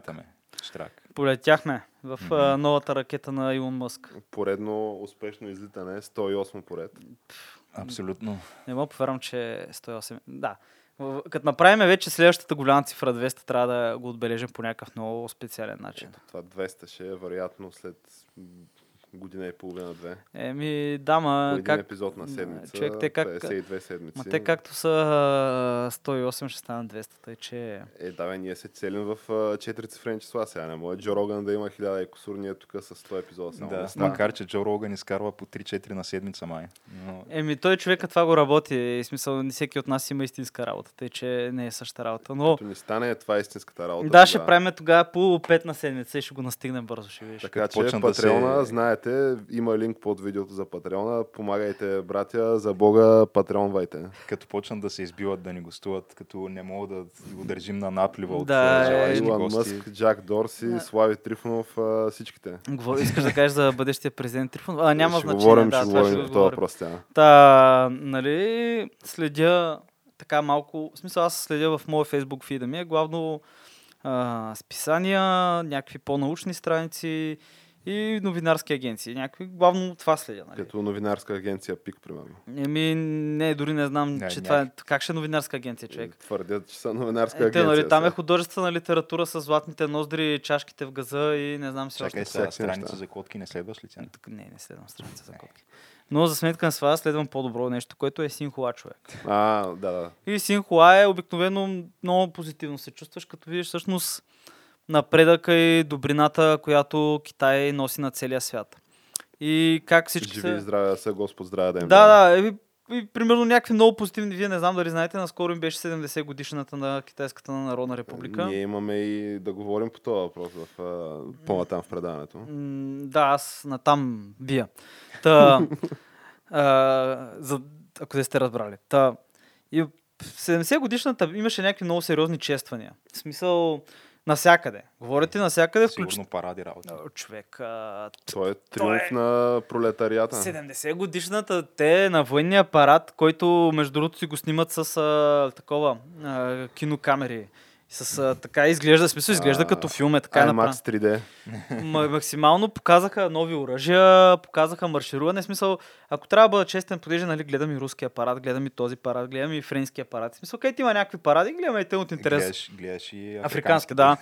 Питаме. Штрак. Полетяхме в а, новата ракета на Илон Мъск. Поредно успешно излитане, 108 поред. Абсолютно. Не мога повярвам, че е 108. Да. В- Като направим вече следващата голяма цифра 200, трябва да го отбележим по някакъв много специален начин. Това 200 ще е вероятно след година и половина-две. Еми, да, По един как... епизод на седмица, човек, те как- 52 седмици. Ма те както са а, 108, ще станат 200, тъй че... Е, да, бе, ние се целим в 4 цифрени числа сега. Не може Джо Роган да има 1000 и кусур, ние тук с 100 епизода само. Да, става. макар че Джо Роган изкарва по 3-4 на седмица май. Но Еми, той човека това го работи. И смисъл, не всеки от нас има истинска работа, тъй че не е същата работа. Но Като ни стане, това е истинската работа. да, ще тогава. правим тогава по 5 на седмица и ще го настигнем бързо, ще видиш. Така че почнат да се- Патреона, знаете, има линк под видеото за Патреона. Помагайте, братя, за Бога, патреонвайте. като почнат да се избиват да ни гостуват, като не мога да го държим на наплива от Да, да, желаящи Илон гости. Мъск, Джак Дорси, Да. Слави Трифонов, всичките. Говори- Искаш да кажеш за бъдещия президент Трифон? А, няма ще значение. говорим, да, ще това говорим ще говорим. въпрос. Та, нали, следя така малко, в смисъл аз следя в моя фейсбук фида ми, е главно а, списания, някакви по-научни страници и новинарски агенции. Някакви, главно това следя. Нали. Като новинарска агенция ПИК, примерно. Еми, не, дори не знам, Не, че това е... Как ще е новинарска агенция, човек? Твърдят, че са новинарска Е, те, агенция. нали, там е художествена литература с златните ноздри, чашките в газа и не знам си Чакай още. всякакви страница неща. за котки не следваш ли тя? Не, не следвам страница за котки. Но за сметка на това следвам по-добро нещо, което е Синхуа човек. А, да, да. И Синхуа е обикновено много позитивно се чувстваш, като видиш всъщност напредъка и добрината, която Китай носи на целия свят. И как всички Живи и се... здраве да са, Господ здраве да им Да, да, и, и, примерно някакви много позитивни. Вие не знам дали знаете, наскоро им беше 70 годишната на Китайската народна република. Ние имаме и да говорим по този въпрос в, по-натам в предаването. Да, аз натам бия. Та, а, за, ако не сте разбрали. Та, и в 70 годишната имаше някакви много сериозни чествания. В смисъл, насякъде. Говорите насякъде. Сигурно паради работа. Човек, а, Това е триумф е- на пролетарията. 70 годишната те на военния апарат, който между другото си го снимат с а, такова а, кинокамери. С а, така изглежда, смисъл изглежда А, като филм е така. IMAX 3D. Ма- максимално показаха нови оръжия, показаха маршируване. Смисъл, ако трябва да бъда честен, понеже нали, гледам и руски апарат, гледам и този парад, гледам и френски апарат. Смисъл, където има някакви паради, гледам и те от интерес. Гледаш, гледаш и Африкански, да.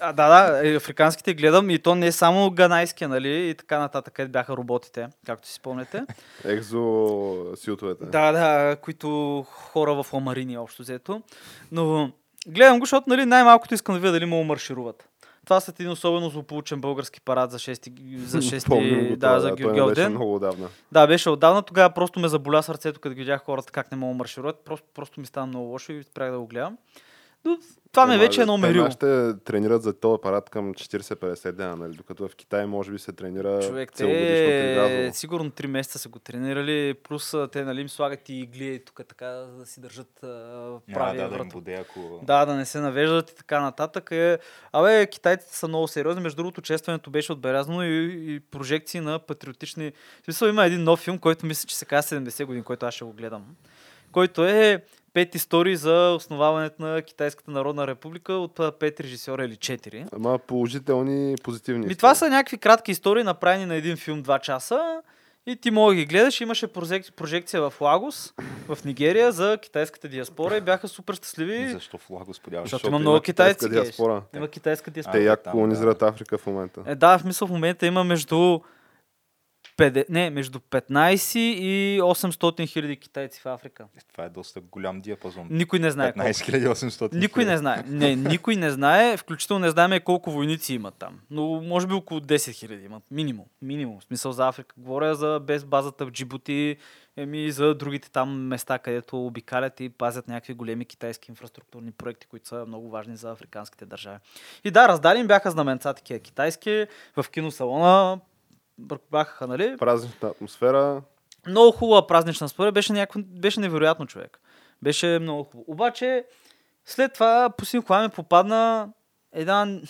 а, да, да, африканските гледам и то не е само ганайския, нали, и така нататък, където бяха роботите, както си спомняте. Екзо сютовете. Да, да, които хора в ламарини общо взето. Но гледам го, защото нали, най-малкото искам да видя дали му маршируват. Това след един особено злополучен български парад за 6, за 6 Помним да, това, за Георгиев беше ден. много отдавна. Да, беше отдавна. Тогава просто ме заболя сърцето, като ги видях хората как не могат да маршируват. Просто, просто ми стана много лошо и спрях да го гледам. Но това ме Ема, вече е едно те мерило. Нашите тренират за този апарат към 40-50 дена, нали? докато в Китай може би се тренира Човек, целогодишно те сигурно 3 месеца са го тренирали, плюс те нали, им слагат и игли тук така, за да си държат а, Няма правия да, да буде, ако... Да, да не се навеждат и така нататък. Е, абе, китайците са много сериозни. Между другото, честването беше отбелязано и, и прожекции на патриотични... В смисъл има един нов филм, който мисля, че се казва 70 години, който аз ще го гледам. Който е пет истории за основаването на Китайската народна република от пет режисьора или четири. Ама положителни, позитивни. Ми това са някакви кратки истории, направени на един филм 2 часа. И ти мога да ги гледаш. Имаше прожек- прожекция в Лагос, в Нигерия, за китайската диаспора и бяха супер щастливи. Защо в Лаго сподяваш? Защото Защото има много китайска китайци, диаспора. Има китайска диаспора. Те як колонизират Африка в момента. Е, да, в смисъл в момента има между 50, не, между 15 и 800 хиляди китайци в Африка. Е, Това е доста голям диапазон. Никой не знае колко. 15800. Никой не знае. Не, никой не знае, включително не знаем колко войници имат там. Но може би около 10 хиляди имат. Минимум. Минимум. В смисъл за Африка. Говоря за без базата в Джибути, еми и за другите там места, където обикалят и пазят някакви големи китайски инфраструктурни проекти, които са много важни за африканските държави. И да, раздали им бяха знаменца такива китайски в киносалона. Бяха, нали? Празнична атмосфера. Много хубава празнична според, беше, някакво, беше невероятно човек. Беше много хубаво. Обаче, след това по Синхуа ми попадна една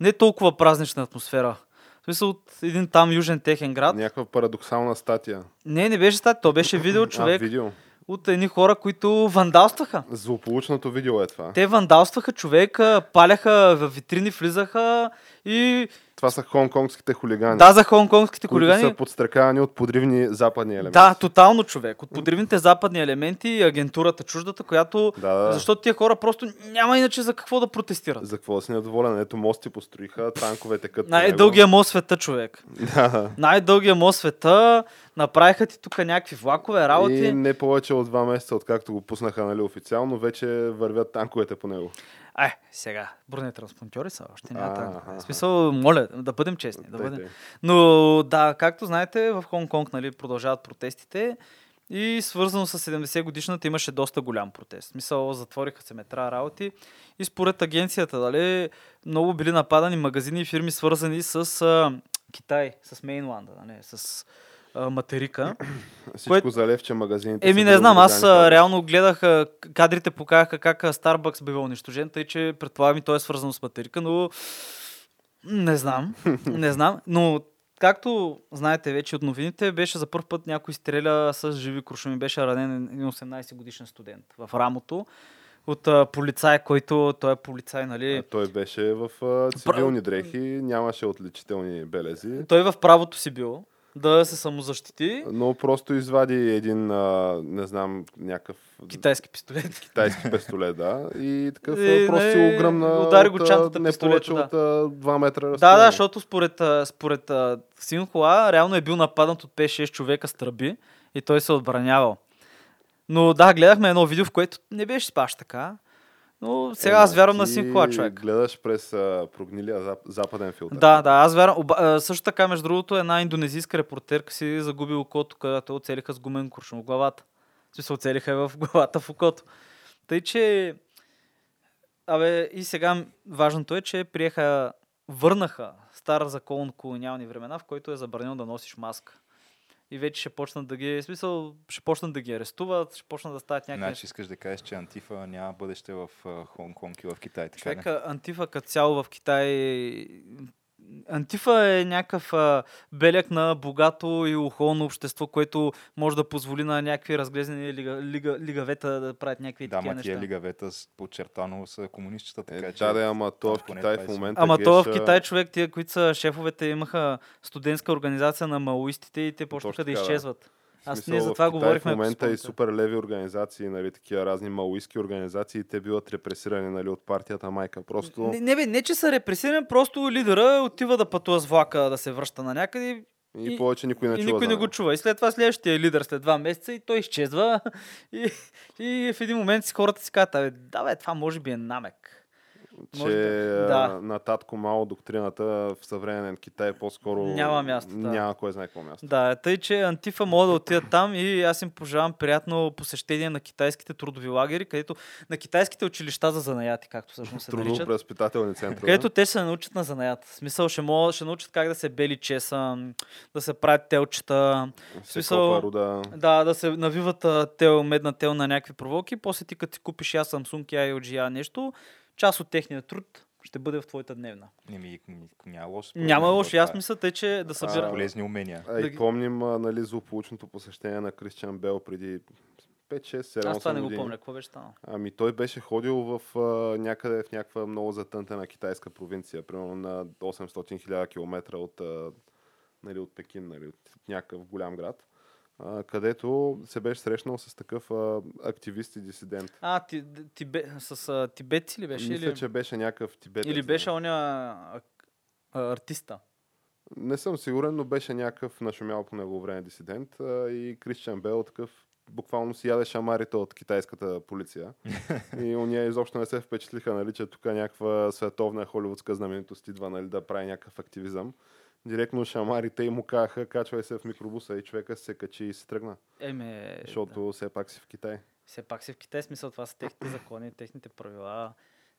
не толкова празнична атмосфера. В смисъл от един там южен техен град. Някаква парадоксална статия. Не, не беше стати, то беше видео човек А, видео. от едни хора, които вандалстваха. Злополучното видео е това. Те вандалстваха човека, паляха в витрини, влизаха и Това са хонконгските хулигани. да, за хонконгските които хулигани. са подстрекавани от подривни западни елементи. Да, тотално човек. От подривните западни елементи и агентурата чуждата, която... Да, да. Защото тия хора просто няма иначе за какво да протестират. За какво да си недоволен? Ето мости построиха, танкове текат. Най-дългия мост света, човек. Да. Най-дългия мост света. Направиха ти тук някакви влакове, работи. И не повече от два месеца, откакто го пуснаха нали, официално, вече вървят танковете по него. Ай, сега, бронетранспортьори са още. Няма. В смисъл, моля, да бъдем честни. Да бъдем. Но да, както знаете, в Хонг-Конг нали, продължават протестите и свързано с 70 годишната имаше доста голям протест. Смисъл, затвориха се метра работи и според агенцията, дали, много били нападани магазини и фирми свързани с а, Китай, с Мейнланда, нали, с а, материка. Всичко Което- за левче магазините. Еми не знам, аз а, реално гледах, а, кадрите показаха как Starbucks бива унищожен, тъй че предполагам и то е свързано с материка, но не знам, не знам, но както знаете вече от новините, беше за първ път някой стреля с живи куршуми, беше ранен един 18 годишен студент в рамото от а, полицай, който той е полицай, нали? А Той беше в а, цивилни дрехи, нямаше отличителни белези. Той в правото си бил да се самозащити. Но просто извади един, а, не знам, някакъв Китайски пистолет. китайски пистолет, да. И такъв И, просто си не, го гръмна удари го чантата не повече да. от а, 2 метра Да, разстояние. да, защото според, според Синхуа реално е бил нападнат от 5-6 човека с тръби и той се отбранявал. Но да, гледахме едно видео, в което не беше баш така. Но сега аз вярвам на Синхуа, човек. гледаш през а, прогнилия зап- западен филтър. Да, да, аз вярвам. Оба, а, също така, между другото, една индонезийска репортерка си загуби окото, където оцелиха с гумен куршум в главата. В смисъл, оцелиха в главата в окото. Тъй, че... Абе, и сега важното е, че приеха, върнаха стар закон колониални времена, в който е забранено да носиш маска. И вече ще почнат да ги, смисъл, ще почнат да ги арестуват, ще почнат да стават някакви... Значи искаш да кажеш, че Антифа няма бъдеще в а, Хонг-Конг и в Китай. Така? Човека, Антифа като цяло в Китай... Антифа е някакъв а, беляк на богато и ухолно общество, което може да позволи на някакви разглезени лига, лига, лигавета да правят някакви Да, такива ма неща. тия лигавета подчертано са комунистичета, така Е, че... да, да, ама то в Китай в е момента Ама то в Китай човек, тия, които са шефовете, имаха студентска организация на маоистите и те почнаха да така, да. Аз смисъл, ние за в това Китай говорихме. В момента и супер леви организации, нали, такива разни маоистски организации, те биват репресирани нали, от партията майка. Просто Не, не, бе, не, че са репресирани, просто лидера отива да пътува с влака да се връща на някъде и, и- повече никой не и чува никой не го чува. И след това следващия лидер след два месеца и той изчезва. И, и в един момент си хората си казват, "Абе, да бе, това може би е намек. Може че да- на татко Мао доктрината в съвременен Китай по-скоро Няма място, да. Няма кой знае какво място. Да, тъй, че Антифа могат да отидат там и аз им пожелавам приятно посещение на китайските трудови лагери, където на китайските училища за занаяти, както всъщност се Трудово наричат. центрове. Където те ще се научат на занаят. В смисъл ще, могат, ще научат как да се бели чеса, да се правят телчета, се смисъл- копа руда. Да, да се навиват тел, медна тел на някакви проволоки. После ти като си купиш я Samsung, я LG, я нещо, част от техния труд ще бъде в твоята дневна. Не ми, няма лошо. Няма лошо. Аз е. мисля, те, че да събира... полезни умения. А и помним нали, злополучното посещение на Кристиан Бел преди 5, 6, 7, Аз това 8 не го помня. Какво беше станало? Ами той беше ходил в а, някъде в някаква много затънтена китайска провинция, примерно на 800 000 км от, а, нали, от Пекин, нали, от някакъв голям град, където се беше срещнал с такъв а, активист и дисидент. А, ти, тибе, с а, тибетци ли беше? Мисля, или, че беше някакъв тибетец. или беше оня артиста? Не съм сигурен, но беше някакъв нашумял по негово време дисидент а, и Кристиан Бел такъв буквално си яде шамарите от китайската полиция. и уния изобщо не се впечатлиха, нали, че тук някаква световна холивудска знаменитост идва нали, да прави някакъв активизъм. Директно шамарите и му казаха, качвай се в микробуса и човека се качи и се тръгна. Еме, Защото да. все пак си в Китай. все пак си в Китай, смисъл това са техните закони, техните правила.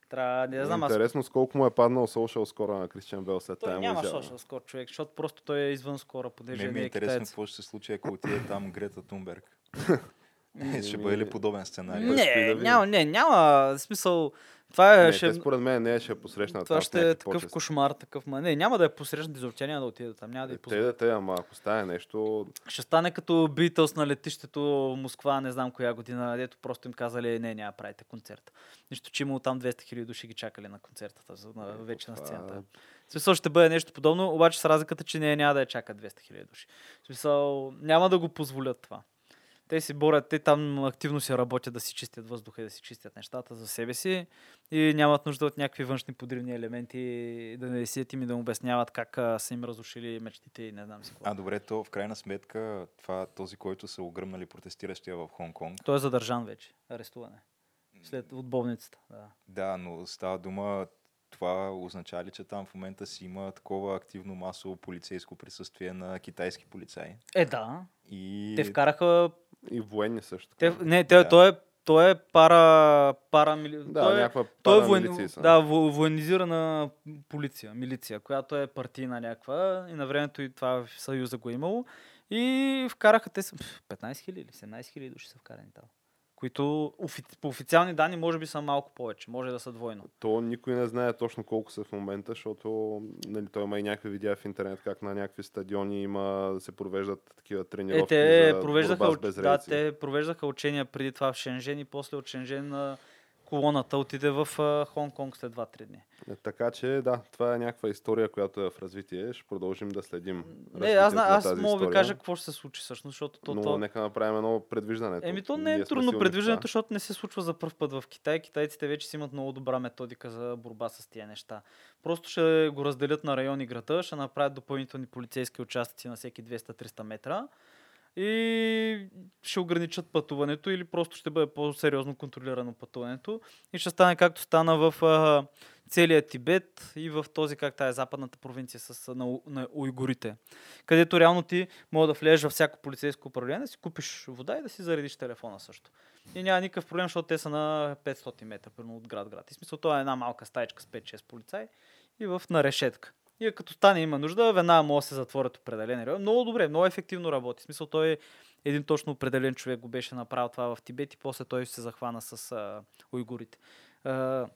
Трябва, не знам, аз Интересно с колко му е паднал social скоро на Кристиан Бел след тази няма изява. social score човек, защото просто той е извън скора, понеже Ме ми не е е интересно китаец. какво ще се случи, ако отиде там Грета Тунберг. Ами, ще бъде ли подобен сценарий? Да Не, видим. няма, не, няма смисъл. Това е, Не, ще, те според мен не ще посрещнат. това ще е такъв почести. кошмар, такъв. Ма, не, няма да я посрещнат изобщо, няма да отиде там, няма да я Те позволят. да те, ама ако стане нещо, Ще стане като Beatles на летището в Москва, не знам коя година, дето просто им казали, не, няма правите концерт. Нищо, че имало там 200 хиляди души ги чакали на концертата, за- на, вече на сцената. В смисъл ще бъде нещо подобно, обаче с разликата, че не, няма да я чакат 200 хиляди души. В смисъл няма да го позволят това. Те си борят, те там активно си работят да си чистят въздуха и да си чистят нещата за себе си и нямат нужда от някакви външни подривни елементи да не седят им и да му обясняват как а, са им разрушили мечтите и не знам си какво. А, добре, то в крайна сметка, това този, който са огръмнали протестиращия в Хонг-Конг, Той е задържан вече, арестуване. След от болницата. Да. да, но става дума, това означава ли, че там в момента си има такова активно масово полицейско присъствие на китайски полицаи? Е, да. И... Те вкараха. И военни също. Те, не, те, Да. той, е, той е пара. пара мили... Да, той е, някаква той е воен... да, во- военизирана полиция, милиция, която е партийна някаква и на времето и това в Съюза го е имало. И вкараха те са пф, 15 хиляди или 17 хиляди души са вкарани там. Които по официални данни може би са малко повече, може да са двойно. То никой не знае точно колко са в момента, защото нали, той има и някакви видеа в интернет, как на някакви стадиони има да се провеждат такива Е, тренировки те за провеждаха, с уч- да, те провеждаха учения преди това в Шенжен и после от Шенжен колоната отиде в Хонг-Конг след 2-3 дни. Е, Така че да, това е някаква история, която е в развитие. Ще продължим да следим. Не, аз, на аз мога да ви кажа какво ще се случи всъщност, защото то, Но то... нека направим едно предвиждане. Еми, то не е трудно предвиждането, защото не се случва за първ път в Китай. Китайците вече си имат много добра методика за борба с тия неща. Просто ще го разделят на райони града, ще направят допълнителни полицейски участъци на всеки 200-300 метра и ще ограничат пътуването или просто ще бъде по-сериозно контролирано пътуването и ще стане както стана в а, целия Тибет и в този, как тая западната провинция с, на, на уйгурите, където реално ти мога да влезеш във всяко полицейско управление, да си купиш вода и да си заредиш телефона също. И няма никакъв проблем, защото те са на 500 метра, примерно от град-град. И смисъл, това е една малка стаечка с 5-6 полицаи и в на решетка. И като стане има нужда, веднага може да се затворят определени райони. Много добре, много ефективно работи. В смисъл, той е един точно определен човек го беше направил това в Тибет и после той се захвана с а, уйгурите. А,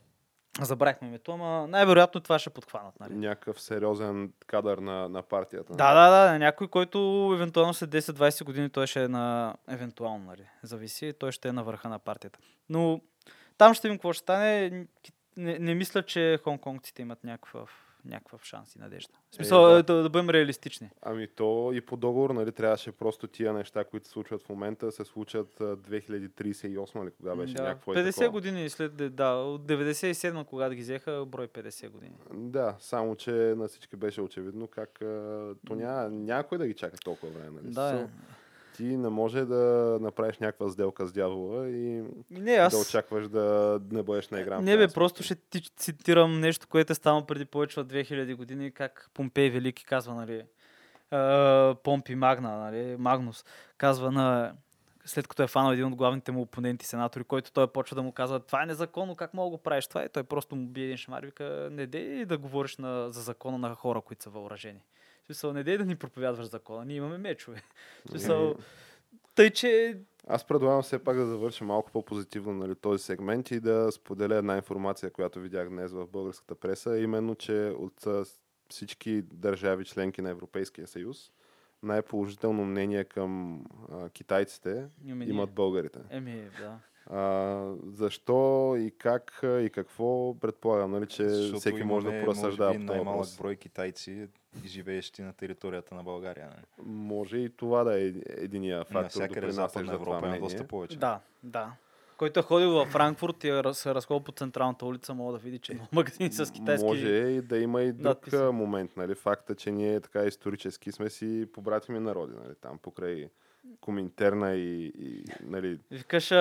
забравихме името, ама най-вероятно това ще подхванат. Нали? Някакъв сериозен кадър на, на партията. Да, да, да, някой, който евентуално след 10-20 години той ще е на... Евентуално, нали? Зависи, той ще е на върха на партията. Но там ще видим какво ще стане. Не, не мисля, че хонконгците имат някакъв, някакъв шанс и надежда. В смисъл да. е, да, да бъдем реалистични. Ами то и по договор, нали, трябваше просто тия неща, които се случват в момента, се случат а, 2038 или кога беше да, някакво е 50 такова. години след... Да, от 97 когато ги взеха, брой 50 години. Да, само че на всички беше очевидно как то няма, някой да ги чака толкова време. Нали? Да, Смисъл, е. Ти не може да направиш някаква сделка с дявола и Не, аз... да очакваш да не бъдеш на игра. Не бе, просто ще ти цитирам нещо, което е станало преди повече от 2000 години, как Помпей Велики казва, нали, Помпи Магна, нали, Магнус, казва на след като е фанал един от главните му опоненти, сенатори, който той почва да му казва, това е незаконно, как мога да го правиш това? И той просто му бие един шамар вика, не дей да говориш на, за закона на хора, които са въоръжени. В смисъл, не дей да ни проповядваш закона, ние имаме мечове. В смисъл, тъй, че Аз предлагам все пак да завършим малко по-позитивно нали, този сегмент и да споделя една информация, която видях днес в българската преса, именно, че от всички държави членки на Европейския съюз най-положително мнение към а, китайците имат българите. Еми, да. А, защо и как и какво предполагам, нали, че Защото всеки може да поразсъждава по този най-малък брой китайци, живеещи на територията на България. Нали? Може и това да е единия фактор, Навсякъде в Западна Европа има доста повече. Да, да. Който е ходил във Франкфурт и е се разходил по централната улица, мога да види, че има магазини с китайски... Може и да има и друг надписи. момент, нали? Факта, че ние така исторически сме си побратими народи, нали? Там покрай Коминтерна и, и нали, Викаш а,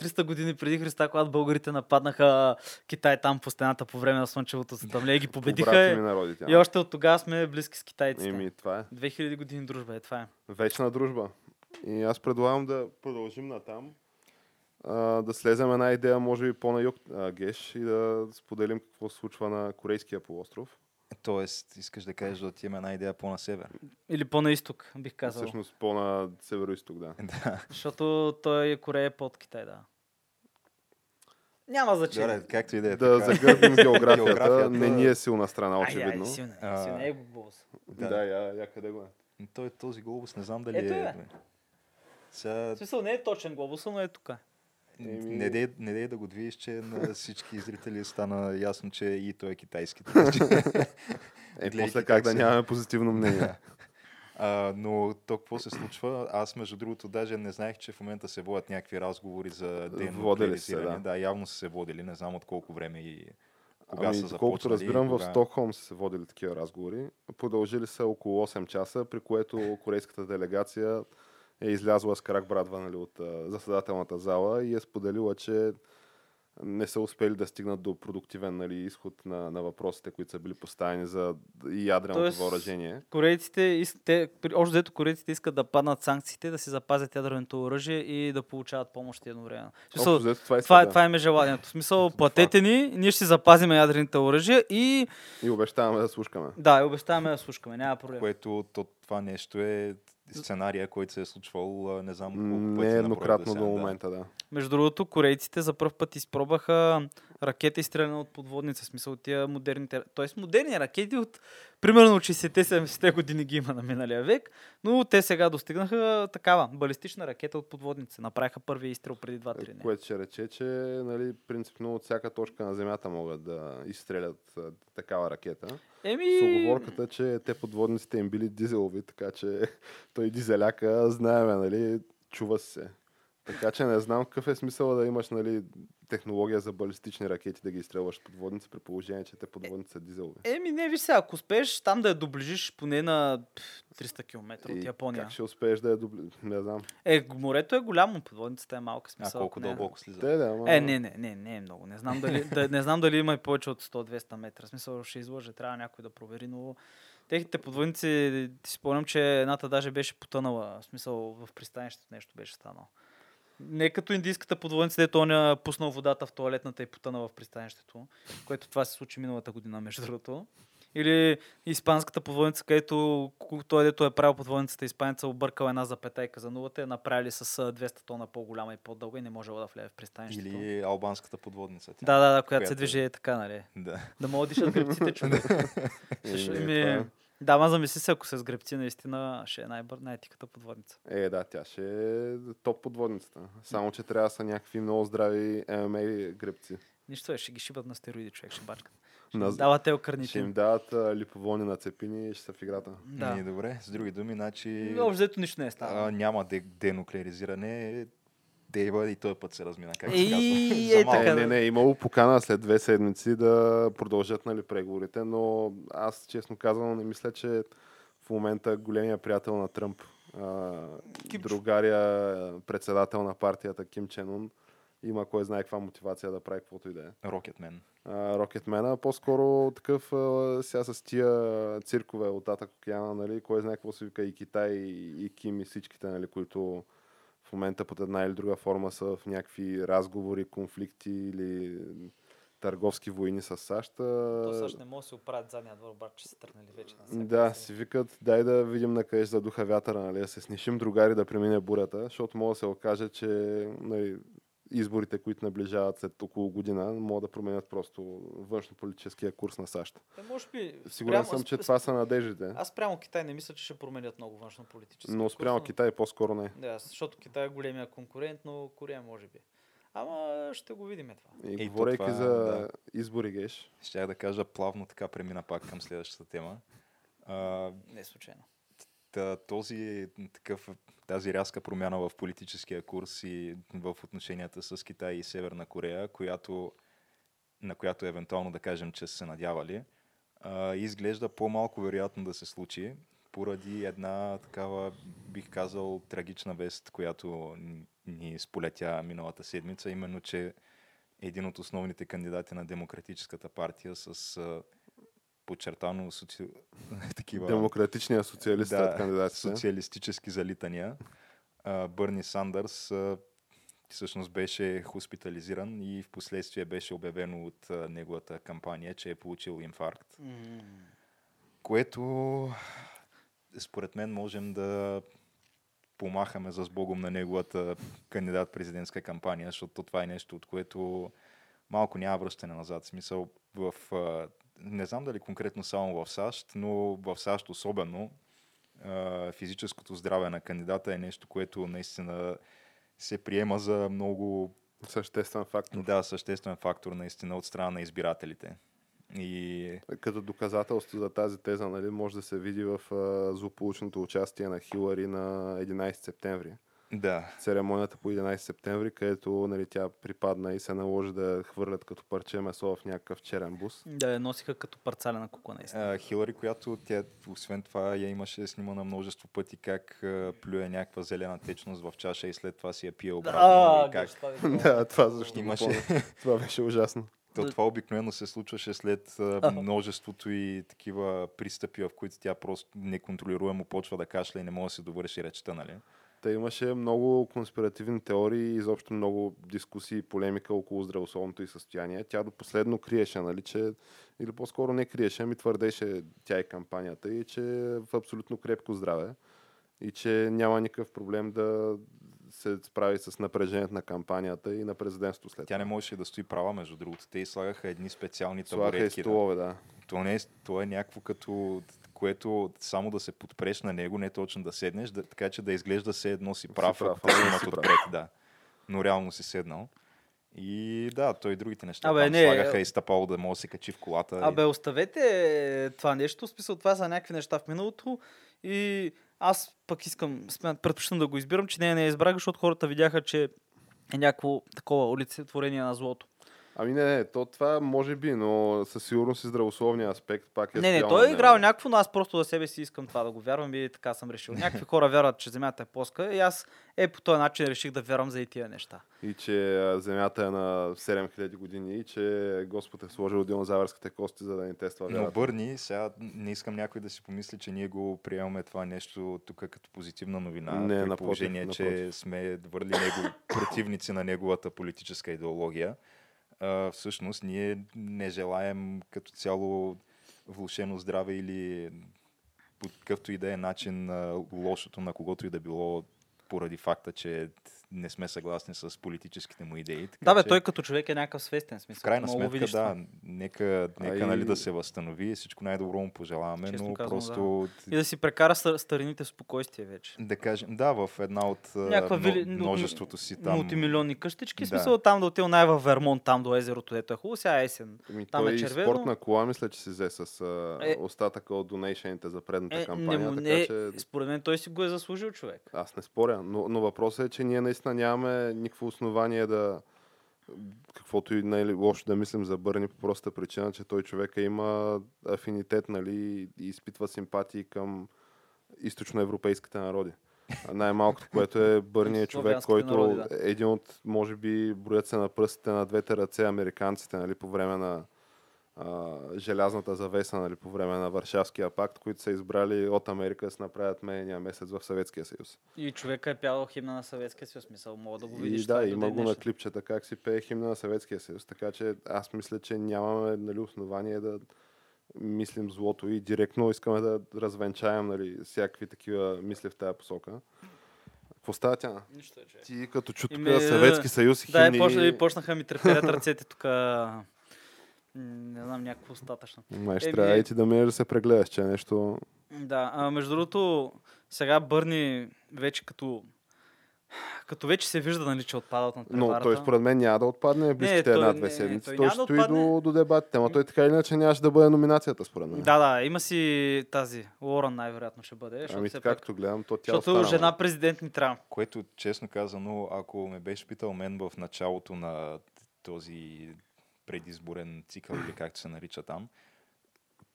300 години преди Христа, когато българите нападнаха Китай там по стената по време на Слънчевото затъмление и ги победиха. побратими И, още от тогава сме близки с китайците. Еми, това е. 2000 години дружба е, това е. Вечна дружба. И аз предлагам да продължим натам. А, да слезем една идея, може би по-на юг, Геш, и да споделим какво се случва на Корейския полуостров. Тоест, искаш да кажеш да отиваме една идея по-на север. Или по-на изток, бих казал. Всъщност по-на северо-исток, да. да. Защото той Корея е под Китай, да. Няма значение. Добре, както и да е. Да така. загърбим географията. Географията- Не ни е силна страна, Ай, очевидно. ай, силна, А, силна е глобус. Да, Да. я, я къде го е? Той този глобус не знам дали Ето е. е. Сега, В смисъл не е точен глобус, но е тук. Еми- не, дей, не дей да го движиш, че на всички зрители стана ясно, че и той е китайски. Е, после как да нямаме позитивно мнение. А, но то какво се случва? Аз между другото даже не знаех, че в момента се водят някакви разговори за денуклеаризиране. да. да, явно са се водили, не знам от колко време и кога ами, са започнали. и разбирам, в кога... Стокхолм са се водили такива разговори. Продължили са около 8 часа, при което корейската делегация е излязла с крак брадва нали, от а, заседателната зала и е споделила, че не са успели да стигнат до продуктивен нали, изход на, на въпросите, които са били поставени за и ядреното Тоест, въоръжение. Корейците, те, общо взето корейците искат да паднат санкциите, да си запазят ядреното оръжие и да получават помощи едновременно. Смисъл, Общо взето това, иска, това, е, да. това им е желанието. В смисъл, платете ни, ние ще си запазим ядрените оръжия и И обещаваме да слушкаме. да, и обещаваме да слушкаме, няма проблем. Което то, това нещо е сценария, който се е случвал не знам колко пъти. Не наброй еднократно сега, до момента, да. Между другото, корейците за първ път изпробваха ракета изстреляна от подводница. В смисъл тия модерните... Тоест модерни ракети от примерно от 60-те 70-те години ги има на миналия век, но те сега достигнаха такава балистична ракета от подводница. Направиха първия изстрел преди 2-3 дни. Което ще рече, че нали, принципно от всяка точка на Земята могат да изстрелят а, такава ракета. С Еми, оговорката, че те подводниците им били дизелови, така че той дизеляка, знаеме, нали, чува се. Така че не знам какъв е смисъл да имаш нали, технология за балистични ракети да ги изстрелваш с подводници, при положение, че те подводници са дизелови. еми не, виж сега, ако успееш там да я доближиш поне на пф, 300 км от Япония. Как ще успееш да я дубли... Не знам. Е, морето е голямо, подводницата е малка. А Смисъл, колко ако не е- дълбоко слиза? Те, да, ама... Е, не, не, не, не е много. Не знам дали, да, не знам дали има и повече от 100-200 метра. Смисъл ще излъже, трябва някой да провери, но техните подводници, ти спомням, че едната даже беше потънала. В смисъл в пристанището нещо беше станало. Не като индийската подводница, дето он е пуснал водата в туалетната и потънала в пристанището, което това се случи миналата година, между другото. Или испанската подводница, където той, дето е правил подводницата, испанеца объркал една запетайка за нулата, е направили с а, 200 тона по-голяма и по-дълга и не можела да влезе в пристанището. Или албанската подводница. Тя. Да, да, да, която се която- движи е така, нали? да. Да могат да дишат гребците, човек. Ми- е. Да, ма замисли се, ако се с гребци, наистина ще е най-бър, най-тиката подводница. Е, да, тя ще е топ подводницата. Само, че трябва да са някакви много здрави ММА гребци. Нищо, е, ще ги шибат на стероиди, човек, ще бачкат. Ще На- им дават те Ще им дават а, липоволни нацепини и ще са в играта. Да. Да. добре, с други думи, значи Общо взето нищо не е а, станало. няма де, денуклеаризиране. Дейва и този път се размина, как се казва. е така. Не, не, имало покана след две седмици да продължат нали, преговорите, но аз честно казвам не мисля, че в момента големия приятел на Тръмп, а, Ким председател на партията Ким Чен Ун, има кой знае каква мотивация да прави каквото и да е. Рокетмен. Рокетмена, по-скоро такъв а, сега с тия циркове от Татък океана, нали, кой знае какво се вика и Китай, и, и Ким, и всичките, нали, които в момента под една или друга форма са в някакви разговори, конфликти или търговски войни с САЩ. То САЩ не може да се оправят задния двор, че са тръгнали вече на всяка да, си викат, дай да видим на къде ще задуха вятъра, нали, да се снишим другари да премине бурята, защото може да се окаже, че нали, изборите, които наближават след около година, могат да променят просто външно-политическия курс на САЩ. Е, може би, Сигурен спрямо- съм, че сп- това са надеждите. Аз спрямо Китай не мисля, че ще променят много външно политически. Но спрямо Китай по-скоро не. Да, защото Китай е големия конкурент, но Корея може би. Ама ще го видим това. И то говорейки това, за да. избори, Геш, Щях да кажа плавно така премина пак към следващата тема. А, Не е случайно. Та, този такъв, тази рязка промяна в политическия курс и в отношенията с Китай и Северна Корея, която, на която евентуално да кажем, че се надявали, а, изглежда по-малко вероятно да се случи, поради една такава, бих казал, трагична вест, която ни- сполетя миналата седмица, именно, че един от основните кандидати на Демократическата партия с подчертано соци... такива Демократичният социалист да, да, кандидатите. социалистически залитания. Бърни Сандърс всъщност беше хоспитализиран и в последствие беше обявено от а, неговата кампания, че е получил инфаркт. Което според мен можем да помахаме за сбогом на неговата кандидат-президентска кампания, защото това е нещо, от което малко няма връщане назад. В Смисъл в... а, Не знам дали конкретно само в САЩ, но в САЩ особено физическото здраве на кандидата е нещо, което наистина се приема за много Съществен фактор. да, съществен фактор наистина от страна на избирателите. И Като доказателство за тази теза, нали, може да се види в а, злополучното участие на Хилари на 11 септември. Да, Церемонията по 11 септември, където нали, тя припадна и се наложи да хвърлят като парче месо в някакъв черен бус. Да, я носиха като парцалена кукла, наистина. А, Хилари, която тя, освен това, я имаше снимана множество пъти как а, плюе някаква зелена течност в чаша и след това си я пие обратно. А, и как... това ви да, това също Имаше-. Това беше ужасно. То, това обикновено се случваше след а, множеството и такива пристъпи, в които тя просто неконтролируемо почва да кашля и не може да се довърши речта, нали? Та имаше много конспиративни теории и изобщо много дискусии и полемика около здравословното и състояние. Тя до последно криеше, нали, че, или по-скоро не криеше, ами твърдеше тя и кампанията и че е в абсолютно крепко здраве и че няма никакъв проблем да се справи с напрежението на кампанията и на президентството след Тя не можеше да стои права, между другото. Те й слагаха едни специални Слагаха и табуретки. Да. столове, да. То, не е, то е някакво като което само да се подпреш на него, не точно да седнеш, да, така че да изглежда все едно си прав, прав, си прав. отпред, да. Но реално си седнал. И да, той и другите неща. Абе, там не, слагаха е- и стъпало да може да се качи в колата. и- Абе, оставете това нещо. В смисъл, това са някакви неща в миналото. И аз пък искам, предпочитам да го избирам, че не, не я избрах, защото хората видяха, че е някакво такова олицетворение на злото. Ами не, не, то това може би, но със сигурност и здравословния аспект пак е Не, не, той е играл някакво, но аз просто за себе си искам това да го вярвам и така съм решил. Някакви хора вярват, че Земята е плоска и аз е по този начин реших да вярвам за и тия неща. И че Земята е на 7000 години и че Господ е сложил динозавърските кости, за да ни тества Но вярата. Бърни, сега не искам някой да си помисли, че ние го приемаме това нещо тук като позитивна новина, Не, при напротив, положение, че напротив. сме върли него противници на неговата политическа идеология. Всъщност, ние не желаем като цяло влушено здраве или по какъвто и да е начин лошото на когото и да било поради факта, че не сме съгласни с политическите му идеи. Така Да, бе, че... той като човек е някакъв свестен смисъл. В крайна Много сметка, видиш да, нека, нека и- нали, да се възстанови. Всичко най-добро му пожелаваме, Честно но казано, просто И да си прекара стар- старините в спокойствие вече. да кажем, да, в една от а, Някаква вили... множеството си там. Мултимилионни къщички. Да. Смисъл там да отил най във Вермонт, там до езерото, дето е хубаво. Сега е есен. Ами, там той е и червено. спортна кола, мисля, че си взе с а, Е. остатъка от донейшените за предната Е, не, кампания. му- така не, че според мен той си го е заслужил човек. аз не споря, но, но въпросът е, че ние наистина нямаме никакво основание да каквото и нали, лошо да мислим за Бърни по простата причина, че той човека има афинитет нали, и изпитва симпатии към източноевропейските народи. Най-малкото, което е Бърни е човек, който народи, да. е един от, може би, броят се на пръстите на двете ръце американците, нали, по време на а, желязната завеса, нали, по време на Варшавския пакт, които са избрали от Америка да се направят менения месец в Съветския съюз. И човека е пял химна на Съветския съюз. Смисъл, мога да го видиш. И да, има го на клипчета как си пее химна на Съветския съюз. Така че аз мисля, че нямаме нали, основание да мислим злото и директно искаме да развенчаем нали, всякакви такива мисли в тази посока. Какво става тя? Нищо е, човек. Ти като чу тук Съветски съюз и Да, химни... и, почна, почнаха ми треперят ръцете тук. Не знам, някакво остатъчно. Май ще Еми- трябва и ти да минеш да се прегледаш, че е нещо... Да, а, между другото, сега Бърни вече като Като вече се вижда, нали, че отпада от Но надпреварата. той според мен няма да отпадне в близките той една-две не- седмици. той Той, няма ще да стои отпадне. до, до дебатите. Ама той така или иначе нямаше да бъде номинацията, според мен. Да, да, има си тази. Лоран най-вероятно ще бъде. Ами все така, пак, както гледам, то тя защото остана, жена бе. президент ни трябва. Което, честно казано, ако ме беше питал мен в началото на този предизборен цикъл или както се нарича там,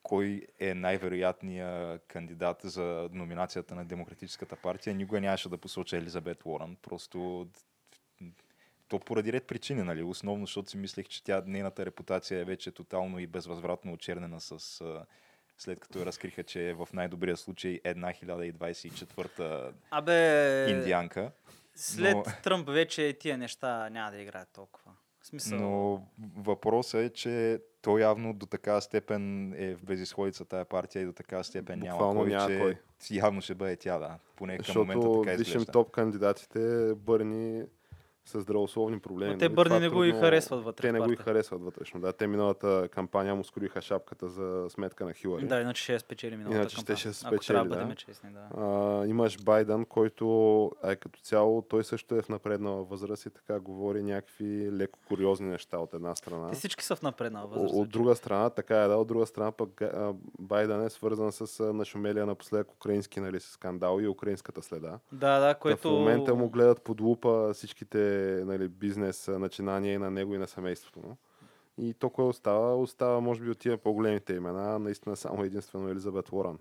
кой е най-вероятният кандидат за номинацията на Демократическата партия, никога нямаше да посоча Елизабет Уорън. Просто то поради ред причини, нали? Основно, защото си мислех, че тя, нейната репутация е вече тотално и безвъзвратно очернена с след като разкриха, че е в най-добрия случай една 1024-та Абе, индианка. след но- Тръмп вече тия неща няма да играят толкова. Смисъл... Но въпросът е, че то явно до такава степен е в безисходица тая партия и до такава степен няма Буквално кой, няма че кой. явно ще бъде тя, да. Поне към момента Защото така висшим изглежда. топ кандидатите Бърни с здравословни проблеми. Но те нали? Бърни не го и трудно- харесват вътре Те не го и харесват вътрешно. Да, те миналата кампания му скроиха шапката за сметка на Хилари. Да, иначе ще я спечели миналата Иначе кампания. да Ако спечели, трябва да честни, да. А, имаш Байден, който е като цяло, той също е в напреднала възраст и така говори някакви леко куриозни неща от една страна. Те всички са в напреднала възраст. От друга страна, така е, да, от друга страна пък Байден е свързан с нашумелия напоследък украински нали, скандал и украинската следа. Да, да, Което... което... В момента му гледат под лупа всичките нали, бизнес и на него и на семейството му. И то, кое остава, остава може би от тия по-големите имена, наистина само единствено Елизабет Уорън.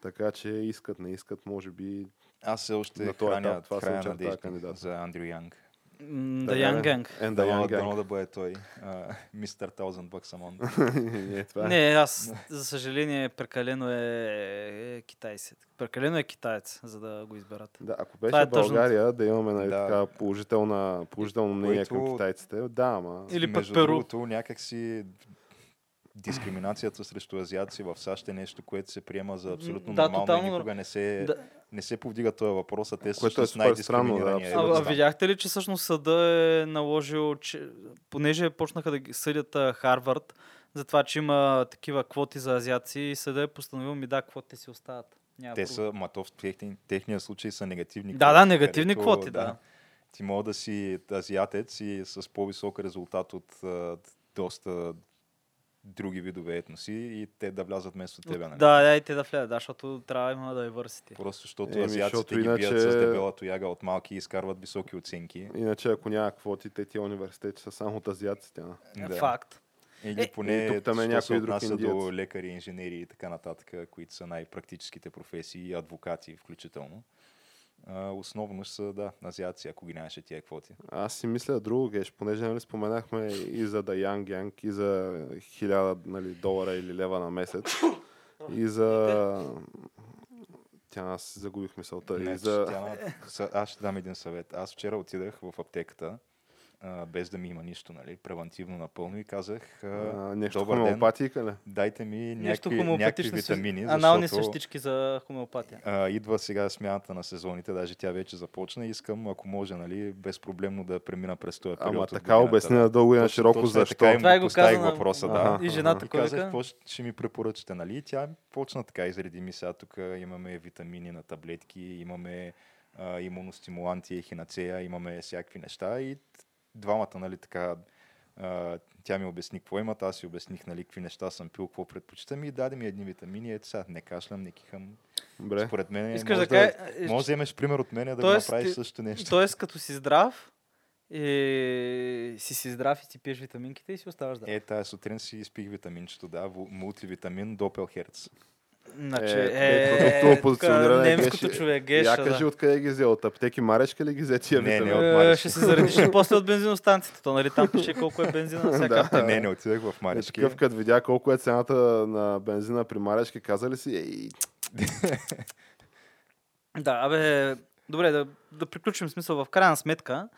Така че искат, не искат, може би Аз все още На храня, етап това се храня надежди кандидат. за Андрю Янг. The ли? Young Gang. And the Young дано Gang. да бъде той. Мистер Таузен Бъксамон. не, това е. Не, аз, за съжаление, прекалено е, е китайец. Прекалено е китаец, за да го изберат. Да, ако беше е. България да имаме нали, Да. така положителна, положително мнение към Което- китайците, да, ама Или пък Между Перу. другото, някакси дискриминацията срещу азиаци в САЩ е нещо, което се приема за абсолютно Да, нормално тотално и никога не се, Да. не се повдига този въпрос, а те са е супер странно, да, най-дискриминирания. абсолютно. А, а видяхте ли, че всъщност съда е наложил, че понеже почнаха да ги съдят а, Харвард за това, че има такива квоти за азиаци и съда е постановил ми да, квотите си остават. Няма Те проблем. са, ма то в техни, техния случай са негативни Да, да, квоти, негативни където, квоти, да. Ти мога да си азиатец и с по-висок резултат от доста други видове етноси и те да влязат вместо тебе. Нали? Да, да, и те да влязат, да, защото трябва да има да е върсити. Просто защото Еми, азиатците защото ги иначе- бият с дебела тояга от малки и изкарват високи оценки. иначе ако няма квоти, те тия университети са само от азиатците. а. Да. Факт. Или Е, поне, и тук там е някой се друг отнася индиец. до лекари, инженери и така нататък, които са най-практическите професии, адвокати включително. А, основно ще са, да, азиаци, ако ги нямаше тия квоти. Аз си мисля друго, Геш, понеже нали, споменахме и за Young Gang, и за 1000 нали, долара или лева на месец, и за... Тя аз загубих мисълта. Не, и за... Са- аз ще дам един съвет. Аз вчера отидах в аптеката, а, без да ми има нищо, нали, превентивно напълно и казах, а, А, нещо добър ден, ли? дайте ми Нещо някакви, витамини, анални защото същички за хомеопатия. а, идва сега смяната на сезоните, даже тя вече започна. Искам, ако може, нали, безпроблемно да премина през този период. Ама така годината. обясни надълго и на широко точно е защо. така и Това и го поставих на- въпроса, да. И жената И казах, какво ще, ми препоръчате, нали? И тя почна така, изреди ми сега тук имаме витамини на таблетки, имаме имуностимуланти, ехинацея, имаме всякакви неща и двамата, нали, така, а, тя ми обясни какво имат, аз си обясних, нали, какви неща съм пил, какво предпочитам и даде ми едни витамини, ето сега, не кашлям, не кихам. Добре. Според мен, Искаш може да да, кажа... може да вземеш пример от мен да Тоест, го направиш същото нещо. Тоест, като си здрав, и си си здрав и си пиеш витаминките и си оставаш здрав. Е, тая сутрин си изпих витаминчето, да, мултивитамин Допелхерц. Значи, Е, е, е, продуктово е, позициониране, тук немското Геш, човек, Я геша, кажи да. откъде ги взе, от аптеки Марешка ли ги взе тия Не, не, от Е, Марешки. ще се заредиш ли после от бензиностанцията. То, нали, там пише колко е бензина на всяка Да. Не, не отидах в Е, Марешки. такъв, като видя колко е цената на бензина при Марешки, казали си, ей, Да, абе, добре, да, да приключим смисъл в крайна сметка.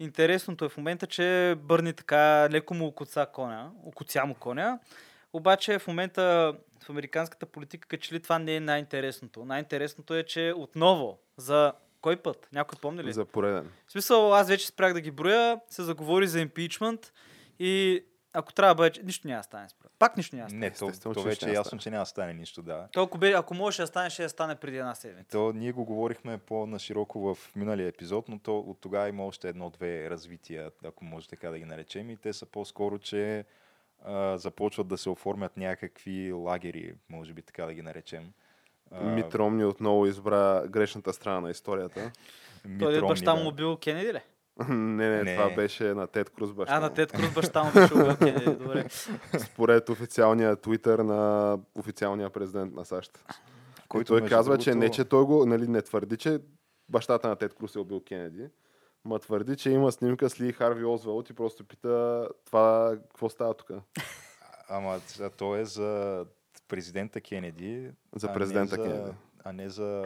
Интересното е в момента, че Бърни така леко му окоца коня, окоця му коня, обаче в момента в американската политика, като че ли това не е най-интересното. Най-интересното е, че отново, за кой път? Някой помни ли? за пореден. В смисъл, аз вече спрях да ги броя, се заговори за импичмент и ако трябва да бъде, нищо няма да стане. според. Пак нищо няма да стане. Не, то, Естествено, то че вече е не ясно, че няма да стане нищо, да. То, ако, бе, ако можеше да стане, ще да стане преди една седмица. То ние го говорихме по-нашироко в миналия епизод, но то от тогава има още едно-две развития, ако може така да ги наречем. И те са по-скоро, че а, започват да се оформят някакви лагери, може би така да ги наречем. Мит Ромни отново избра грешната страна на историята. Той Ромни, баща му бил Кенеди ли? не, не, Не. това беше на Тед Круз баща. А, на. Тед Круз баща му беше убил Кенеди. Добре. Според официалния твитър на официалния президент на САЩ. Който, той казва, че другото, не, че той го, нали, не твърди, че бащата на Тед Круз е убил Кенеди, ма твърди, че има снимка с Ли Харви Озвелт и просто пита това, какво става тук? Ама то е за президента Кенеди. За а президента за- Кенеди. А не за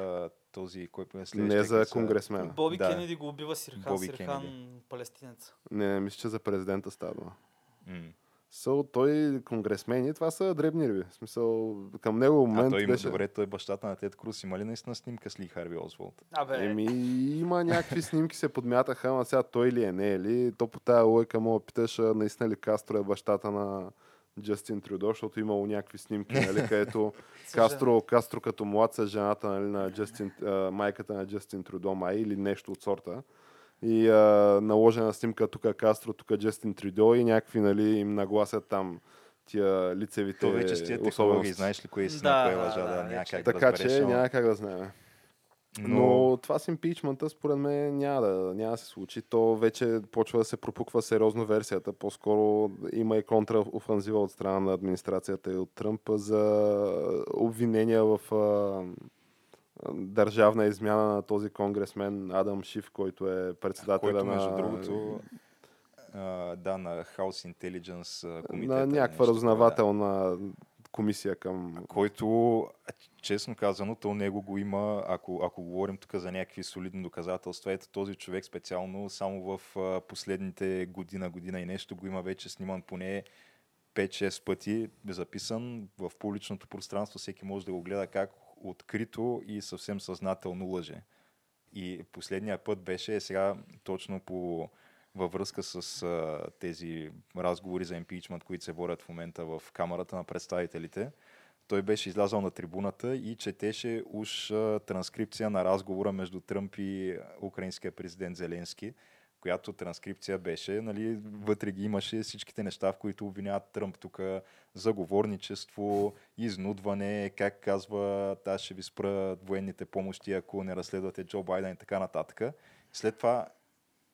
този, който е следващия. Не за конгресмена. Боби Да. Кенеди го убива Сирхан, Боби Сирхан Кенеди. палестинец. Не, мисля, че за президента става. дума. So, той конгресмени, това са дребни риби. В смисъл, към него А момент той има, беше... добре, той е бащата на Тед Круз. Има ли наистина снимка с Ли Харви Озволд? Абе, Еми, има някакви снимки се подмятаха, ама сега той ли е, не е ли? То по тая лойка да питаш, а, наистина ли Кастро е бащата на Джастин Трюдо, защото имало някакви снимки, нали, където Кастро, Кастро като млад с жената нали, на Джастин, а, майката на Джастин Трюдо май или нещо от сорта. И а, наложена снимка тук Кастро, тук Джастин Трюдо и някакви нали, им нагласят там тия лицевите То вече с тия технологии, знаеш ли кое е истина, Да, кое е да, лъжа, да, да, няма как Така да разбереш. че няма как да знаем. Но това с импичмента, според мен, няма да, няма да се случи. То вече почва да се пропуква сериозно версията. По-скоро има и контраофанзива от страна на администрацията и от Тръмп за обвинения в а, държавна измяна на този конгресмен Адам Шиф, който е председателя който, на... между другото, а, да, на House Intelligence комитета. на някаква разузнавателна комисия към... да. Който, честно казано, то него го има, ако, ако говорим тук за някакви солидни доказателства, ето този човек специално само в последните година, година и нещо го има вече сниман поне 5-6 пъти, записан в публичното пространство, всеки може да го гледа как открито и съвсем съзнателно лъже. И последния път беше сега точно по, във връзка с а, тези разговори за импичмент, които се водят в момента в Камерата на представителите. Той беше излязъл на трибуната и четеше уж а, транскрипция на разговора между Тръмп и украинския президент Зеленски, която транскрипция беше, нали, вътре ги имаше всичките неща, в които обвиняват Тръмп тук заговорничество, изнудване, как казва, аз ще ви спра военните помощи, ако не разследвате Джо Байден и така нататък. След това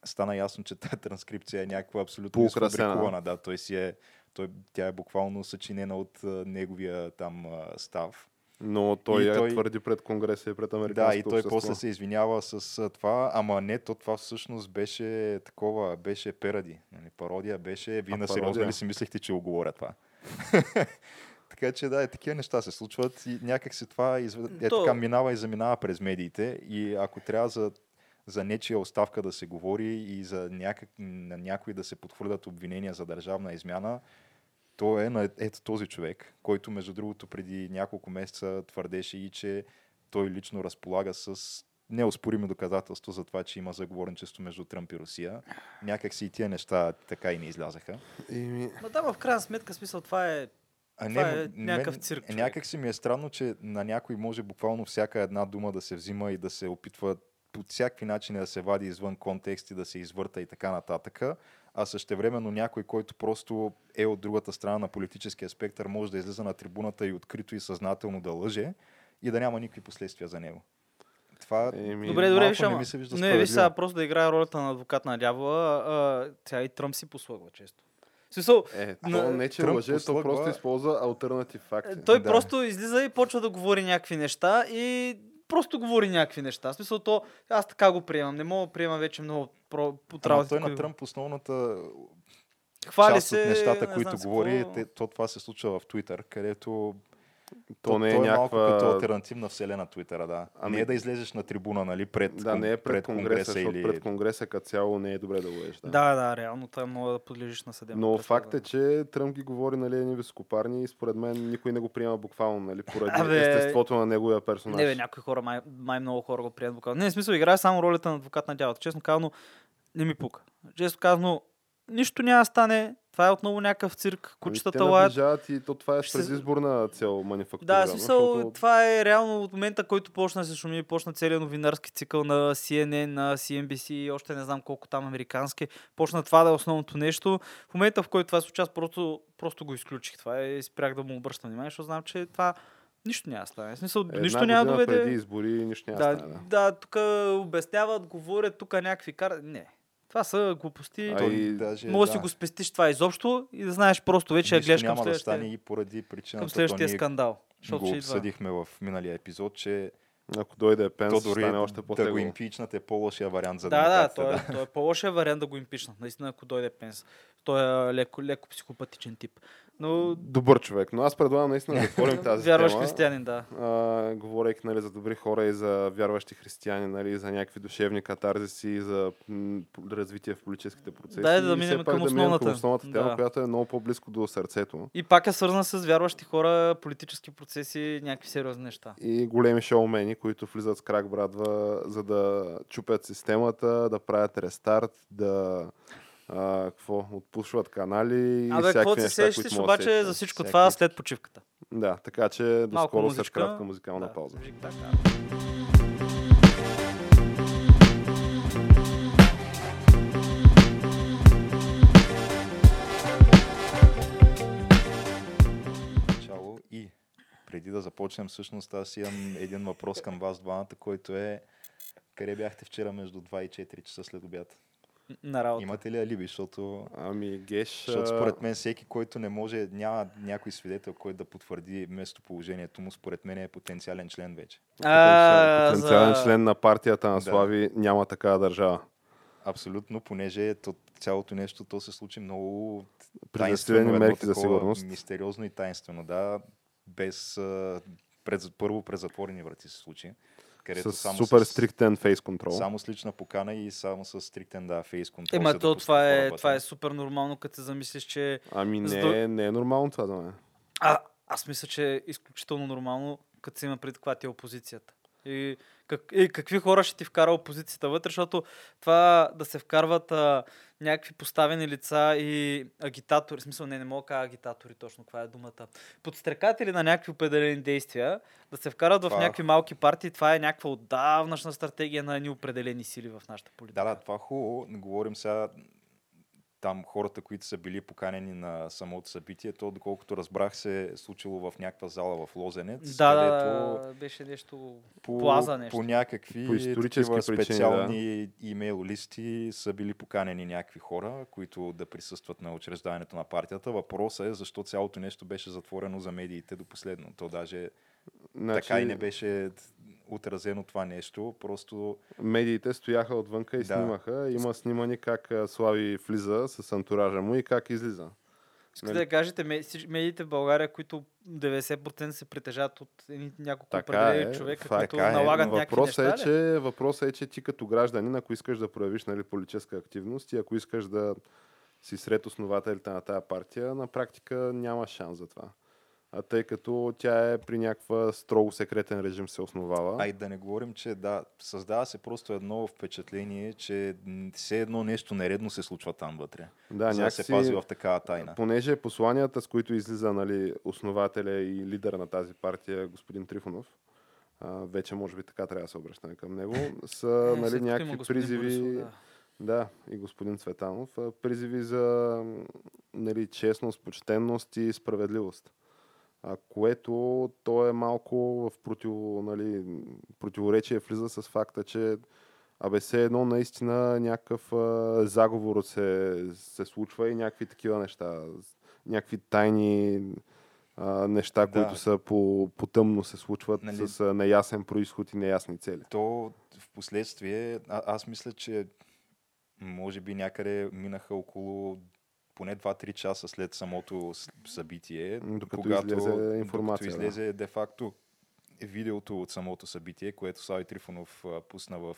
стана ясно, че тази транскрипция е някаква абсолютно Поукрасена. изфабрикувана. Да, той си е, той, тя е буквално съчинена от неговия там став. Но той, И я той- твърди пред Конгреса и пред Да, и Американското той общество. после се извинява с това, ама не, то това всъщност беше такова, беше перади. Нали, пародия беше, вие на сериозно ли си мислехте, че го говоря това? така че да, е, такива неща се случват и някак се това изв... е, То- така минава и заминава през медиите и ако трябва за, за нечия оставка да се говори и за някак, на някой да се подхвърлят обвинения за държавна измяна, то е на ето този човек, който между другото преди няколко месеца твърдеше и, че той лично разполага с неоспорими доказателства за това, че има заговорничество между Тръмп и Русия. Някак си и тия неща така и не излязаха. Еми, Ма да, в крайна сметка, смисъл, това е... А Това м- е някакъв цирк, човек. Някак си ми е странно, че на някой може буквално всяка една дума да се взима и да се опитва по всякакви начини да се вади извън контекст и да се извърта и така нататък. А същевременно някой, който просто е от другата страна на политическия спектър, може да излиза на трибуната и открито и съзнателно да лъже и да няма никакви последствия за него. Това Еми, Добре, добре, виж, не ми се вижда Не, виж сега, просто да играе ролята на адвокат на дявола, а, тя и Тръмп си послугва често. Смисъл, Е, то На- не че Тръмп лъже, то просто използва альтернатив факти. Той Да. просто излиза и почва да говори някакви неща и просто говори някакви неща. В смисъл, то, аз така го приемам. Не мога да приемам вече много про, под работите, той на Тръмп основната Хвали част се, от нещата, не които знам говори, какво. то това се случва в Твитър, където То не е то е малко някаква- като альтернативна вселена Твитъра, да. Ами- Не е да излезеш на трибуна, нали, пред, Да, кон- не е пред, конгреса, защото или... пред конгреса като цяло не е добре да лъжеш. Да. Да, да, реално това е много да подлежиш на съдебно. Но преследване. факт е, че Тръмп ги говори нали, едни високопарни и според мен никой не го приема буквално, нали, поради Абе, естеството на неговия персонаж. Не, бе, някои хора, май, май много хора го приемат адвокат. Не, в смисъл, играе само ролята на адвокат на дяволата. Честно казано, не ми пука. Честно казано, нищо няма да стане. Това е отново някакъв цирк. Ами, Кучетата те лаят. и то това е Ще предизборна цел манифактурирано. Да, смисъл, защото- това е реално от момента, който почна се шуми, почна целият новинарски цикъл на CNN, на CNBC и още не знам колко там американски. Почна това да е основното нещо. В момента, в който това се случи, аз просто, просто го изключих. Това е спрях да му обръщам внимание, защото знам, че това нищо няма стане. Смисъл, Една нищо няма доведе. преди избори нищо няма Да, стане. Да. да, тук обясняват, говорят, тук някакви кар... Не. Това са глупости. А и- даже, Може да си да, го спестиш това изобщо и да знаеш просто вече да нищо гледаш към няма да следващия, стане и поради причината, към то следващия ние скандал. Защото го идва. обсъдихме в миналия епизод, че Ако дойде Пенс, то дори стане още да го импичнат е по-лошия вариант за да, да, демократите. той, е- той е по-лошия вариант да го импичнат. Наистина, ако дойде Пенс. Той е леко, леко психопатичен тип. Но Добър човек, но аз предлагам наистина да отворим тази вярваш тема. християнин, да. а, говорейки нали, за добри хора и за вярващи християни, нали, за някакви душевни катарзиси, за м, развитие в политическите процеси. Дай да И минем към да минем към основната. основната тема, Да. която е много по-близко до сърцето. И пак е свързан с вярващи хора, политически процеси, някакви сериозни неща. И големи шоумени, които влизат с крак брадва, за да чупят системата, да правят рестарт, да а, какво, отпушват канали и Абе, всякакви се неща, които сещаш да обаче за всичко Всякакви- това след почивката? Да, така че до Малко скоро музичка. след кратка музикална Да, пауза. и преди да започнем, всъщност аз имам един въпрос към вас двамата, който е къде бяхте вчера между 2 и 4 часа след обяд? На работа. Имате ли алиби? Защото, Ами, Геш... защото според мен всеки, който не може, няма някой свидетел, който да потвърди местоположението му, според мен е потенциален член вече. А, потенциален за- член на партията на Да. Слави няма такава държава. Абсолютно, понеже то, цялото нещо, то се случи много едно мерки за сигурност. Мистериозно и таинствено, да. Без, а, през, първо през затворени врати се случи. Където С само супер с, стриктен фейс контрол. Само с лична покана и само с стриктен да, фейс контрол. Ема то допуска това е, това е супер нормално, като се замислиш, че... Ами не, да- е- не е нормално това за мен. А, аз мисля, че е изключително нормално, като се има пред каква ти е опозицията. И, как, и какви хора ще ти вкара опозицията вътре, защото това да се вкарват а, някакви поставени лица и агитатори, в смисъл не, не мога да кажа агитатори точно, каква е думата, подстрекатели на някакви определени действия, да се вкарат в Това- някакви малки партии, това е някаква отдавнашна стратегия на едни определени сили в нашата политика. Да, да, това е хубаво. Говорим сега там хората, които са били поканени на самото събитие, то доколкото разбрах се е случило в някаква зала в Лозенец, да, да, където да, беше нещо... по, плаза нещо. по някакви По исторически такива причини, да. специални имейл листи са били поканени някакви хора, които да присъстват на учреждането на партията. Въпросът е защо цялото нещо беше затворено за медиите до последно. То даже Значи, така и не беше отразено това нещо. Просто Медиите стояха отвънка и Да. снимаха. Има снимани как Слави влиза с антуража му и как излиза. Искате Нали? да кажете, медиите в България, които 90% се притежават от няколко Така определени е, човека, факт които е, налагат Но някакви въпросът неща. е, че, въпросът е, че ти като гражданин, ако искаш да проявиш нали, политическа активност и ако искаш да си сред основателите на тая партия, на практика няма шанс за това. А тъй като тя е при някаква строго секретен режим се основава. А и да не говорим, че да, създава се просто едно впечатление, че все едно нещо нередно се случва там вътре. да, за да се пази в такава тайна. Понеже посланията, с които излиза нали, основателя и лидера на тази партия, господин Трифонов, а, вече може би така трябва да се обръщаме към него, са Е, нали, някакви призиви. Борисов, да. Да, и господин Цветанов. Призиви за нали, честност, почтенност и справедливост. А, което то е малко в против, нали, противоречие влиза с факта, че абе все едно наистина някакъв а, заговор се, се случва и някакви такива неща. Някакви тайни а, неща, Да. които са по, по тъмно се случват Нали- с а, неясен происход и неясни цели. То в последствие, а, аз мисля, че може би някъде минаха около поне 2-3 часа след самото събитие, Докато когато излезе информация, Докато да. излезе де-факто видеото от самото събитие, което Слави Трифонов а, пусна в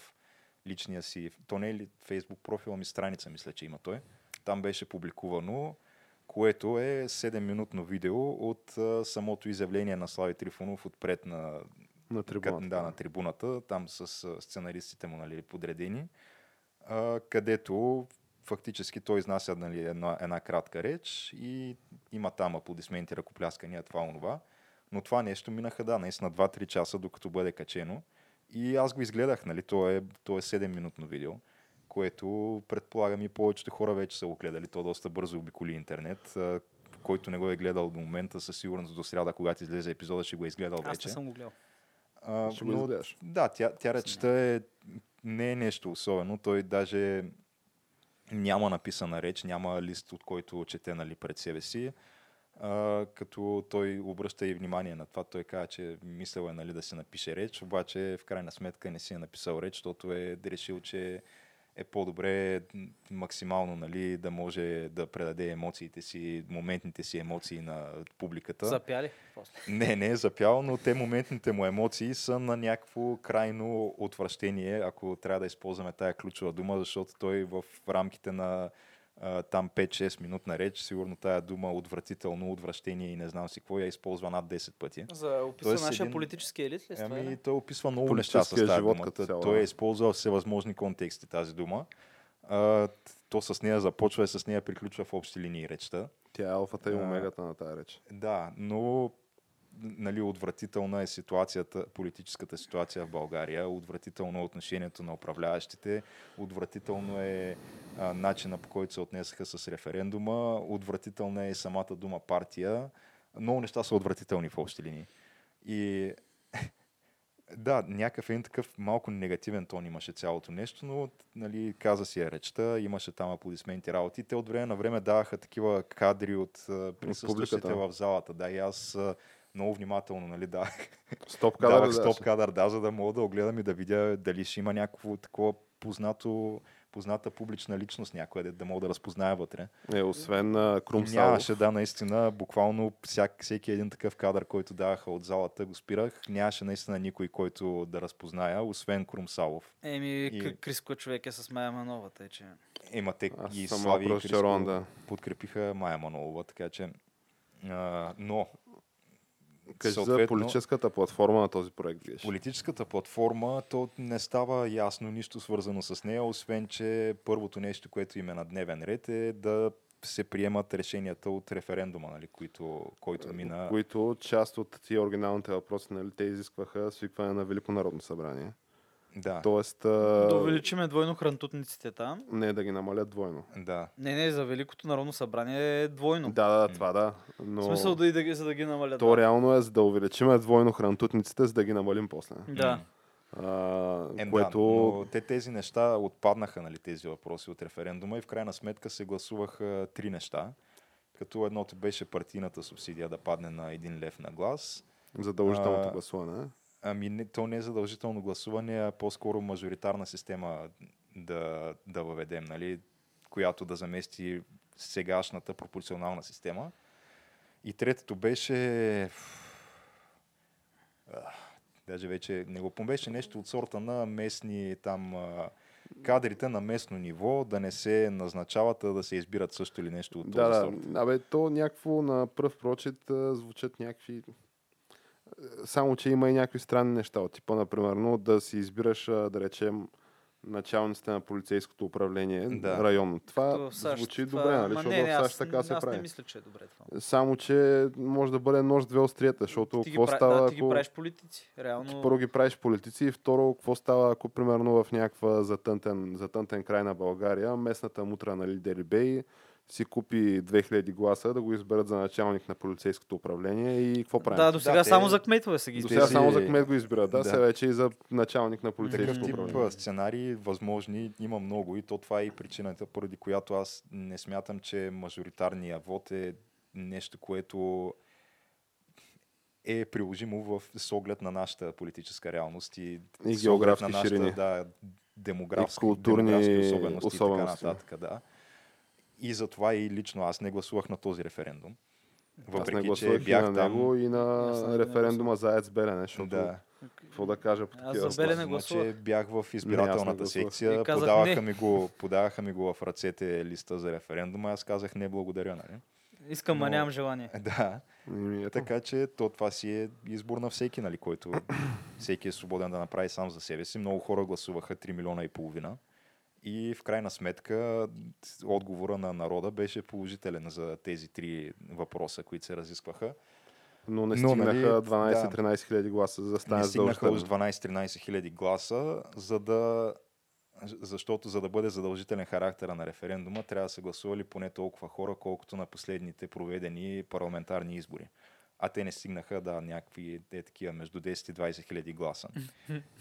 личния си, то не е ли фейсбук профила ми страница, мисля, че има той. Там беше публикувано, което е 7-минутно видео от а, самото изявление на Слави Трифонов отпред на На трибуната. Къд- да, на трибуната, там с а, сценаристите му нали, подредени, а, където фактически той изнася нали, една, една кратка реч и има там аплодисменти, ръкопляскания, това, онова. Но това нещо минаха, да, наистина 2-3 часа, докато бъде качено. И аз го изгледах, нали, то е, то е 7-минутно видео, което предполагам и повечето хора вече са го гледали. То доста бързо обиколи интернет. Който не го е гледал до момента, със сигурност до сряда, когато излезе епизода, ще го е изгледал Аз вече. не съм го гледал. А, Ще го изгледаш. да, тя, тя речта е, не е нещо особено. Той даже няма написана реч, няма лист, от който чете нали, пред себе си. А, като той обръща и внимание на това. Той каза, че мислял е нали, да се напише реч, обаче в крайна сметка не си е написал реч, защото е решил, че е по-добре максимално нали, да може да предаде емоциите си, моментните си емоции на публиката. Запяли? После. Не, не е запял, но те моментните му емоции са на някакво крайно отвращение, ако трябва да използваме тая ключова дума, защото той в рамките на а, там 5-6 минутна реч, сигурно тая дума отвратително, отвращение и не знам си какво я използва над 10 пъти. За описва Тоест нашия един- политически елит ли? Ами, или? той описва много неща с тази живот дума. цяло, Той е използвал всевъзможни контексти тази дума. А, то с нея започва и с нея приключва в общи линии речта. Тя е алфата и А, омегата на тази реч. Да, но нали, отвратителна е ситуацията, политическата ситуация в България, отвратително е отношението на управляващите, отвратително е а, начина по който се отнесаха с референдума, отвратителна е и самата дума партия. Много неща са отвратителни в общи линии. И да, някакъв един такъв малко негативен тон имаше цялото нещо, но нали, каза си я речта, имаше там аплодисменти, работи. Те от време на време даваха такива кадри от присъстващите в залата. Да, и аз много внимателно нали, давах, Стоп кадър. давах да стоп кадър, да, за да мога да огледам и да видя дали ще има някакво такова познато, позната публична личност някъде, да мога да разпозная вътре. Е, освен а, Крум Салов. Нямаше, да, наистина, буквално всяк, всеки един такъв кадър, който даваха от залата, го спирах. Нямаше наистина никой, който да разпозная, освен Крум Салов. Еми, И-. Криско човек е с Майя Манова, тъй че... Ема те Аз и Слави и Криско да. подкрепиха Майя Манолова, така че... А, но, Кажи за политическата платформа на този проект, Геш. Политическата платформа, то не става ясно нищо свързано с нея, освен че първото нещо, което им е на дневен ред е да се приемат решенията от референдума, нали, които, който мина. които част от тия оригиналните въпроси, нали, те изискваха свикване на Велико народно събрание. Да, Тоест, а, Да увеличиме двойно хрантутниците там. не да ги намалят двойно. да. Не, не, за Великото народно събрание е двойно. Да, да, това да. Но В смисъл да и да ги, за да ги намалят. то реално е за да увеличим двойно хрантутниците, за да ги намалим после. Да. А, Е, което... да, но те тези неща отпаднаха, нали, тези въпроси от референдума и в крайна сметка се гласуваха три неща. Като едното беше партийната субсидия да падне на един лев на глас. Задължителното гласуване. Ами не, то не е задължително гласуване, а по-скоро мажоритарна система да, да въведем, нали, която да замести сегашната пропорционална система. И третото беше... Даже вече не го помня, беше нещо от сорта на местни там кадрите на местно ниво да не се назначават, а да се избират също или нещо от този Да, да. сорт. Абе, то някакво на пръв прочит а, звучат някакви... Само, че има и някакви странни неща. От типа, например, да си избираш, да речем, началниците на полицейското управление, Да. районно. Това САЩ, звучи това- добре, нали? Защото не, не, в САЩ аз, така се аз прави. не мисля, че е добре това. Само, че може да бъде нож две острията, защото Ти ги, какво пра... става, да, ти ги ако... правиш политици. Реално... Първо ги правиш политици и второ, какво става, ако примерно в някаква затънтен, затънтен край на България, местната мутра на Лидери Бей си купи 2000 гласа да го изберат за началник на полицейското управление и какво правим? Да, до сега Да, те- само за кметове са ги До избирали. сега само за кмет го избират, да, Да. сега вече и за началник на Такъв полицейското тип управление. а, сценарии, възможни, има много и то това е и причината, поради която аз не смятам, че мажоритарния вод е нещо, което е приложимо в, с оглед на нашата политическа реалност и, И географски оглед на нашата, ширини. Да, демографски, И културни демографски особености, особености. и така нататък. Да. И затова и лично аз не гласувах на този референдум. Аз не Въпреки, че гласувах и бях на там. него и Аз на референдума за АЕЦ Белене, защото Да. какво да кажа по Аз такива за Белене Значи, гласувах. бях в Не, аз не избирателната секция, И казах подаваха, не. ми го, подаваха ми го в ръцете листа за референдума, аз казах не благодаря, нали? Искам, Но- а нямам желание. Да, ето. така че то, това си е избор на всеки, нали, който всеки е свободен да направи сам за себе си. Много хора гласуваха 3 милиона и половина И в крайна сметка отговора на народа беше положителен за тези три въпроса, които се разискваха. Но не стигнаха нали, 12-13 хиляди гласа за да стане не стигнаха уж задължително. 12-13 хиляди гласа, за да защото за да бъде задължителен характера на референдума, трябва да са гласували поне толкова хора, колкото на последните проведени парламентарни избори. А те не стигнаха да някакви е, такива между 10 и 20 хиляди гласа.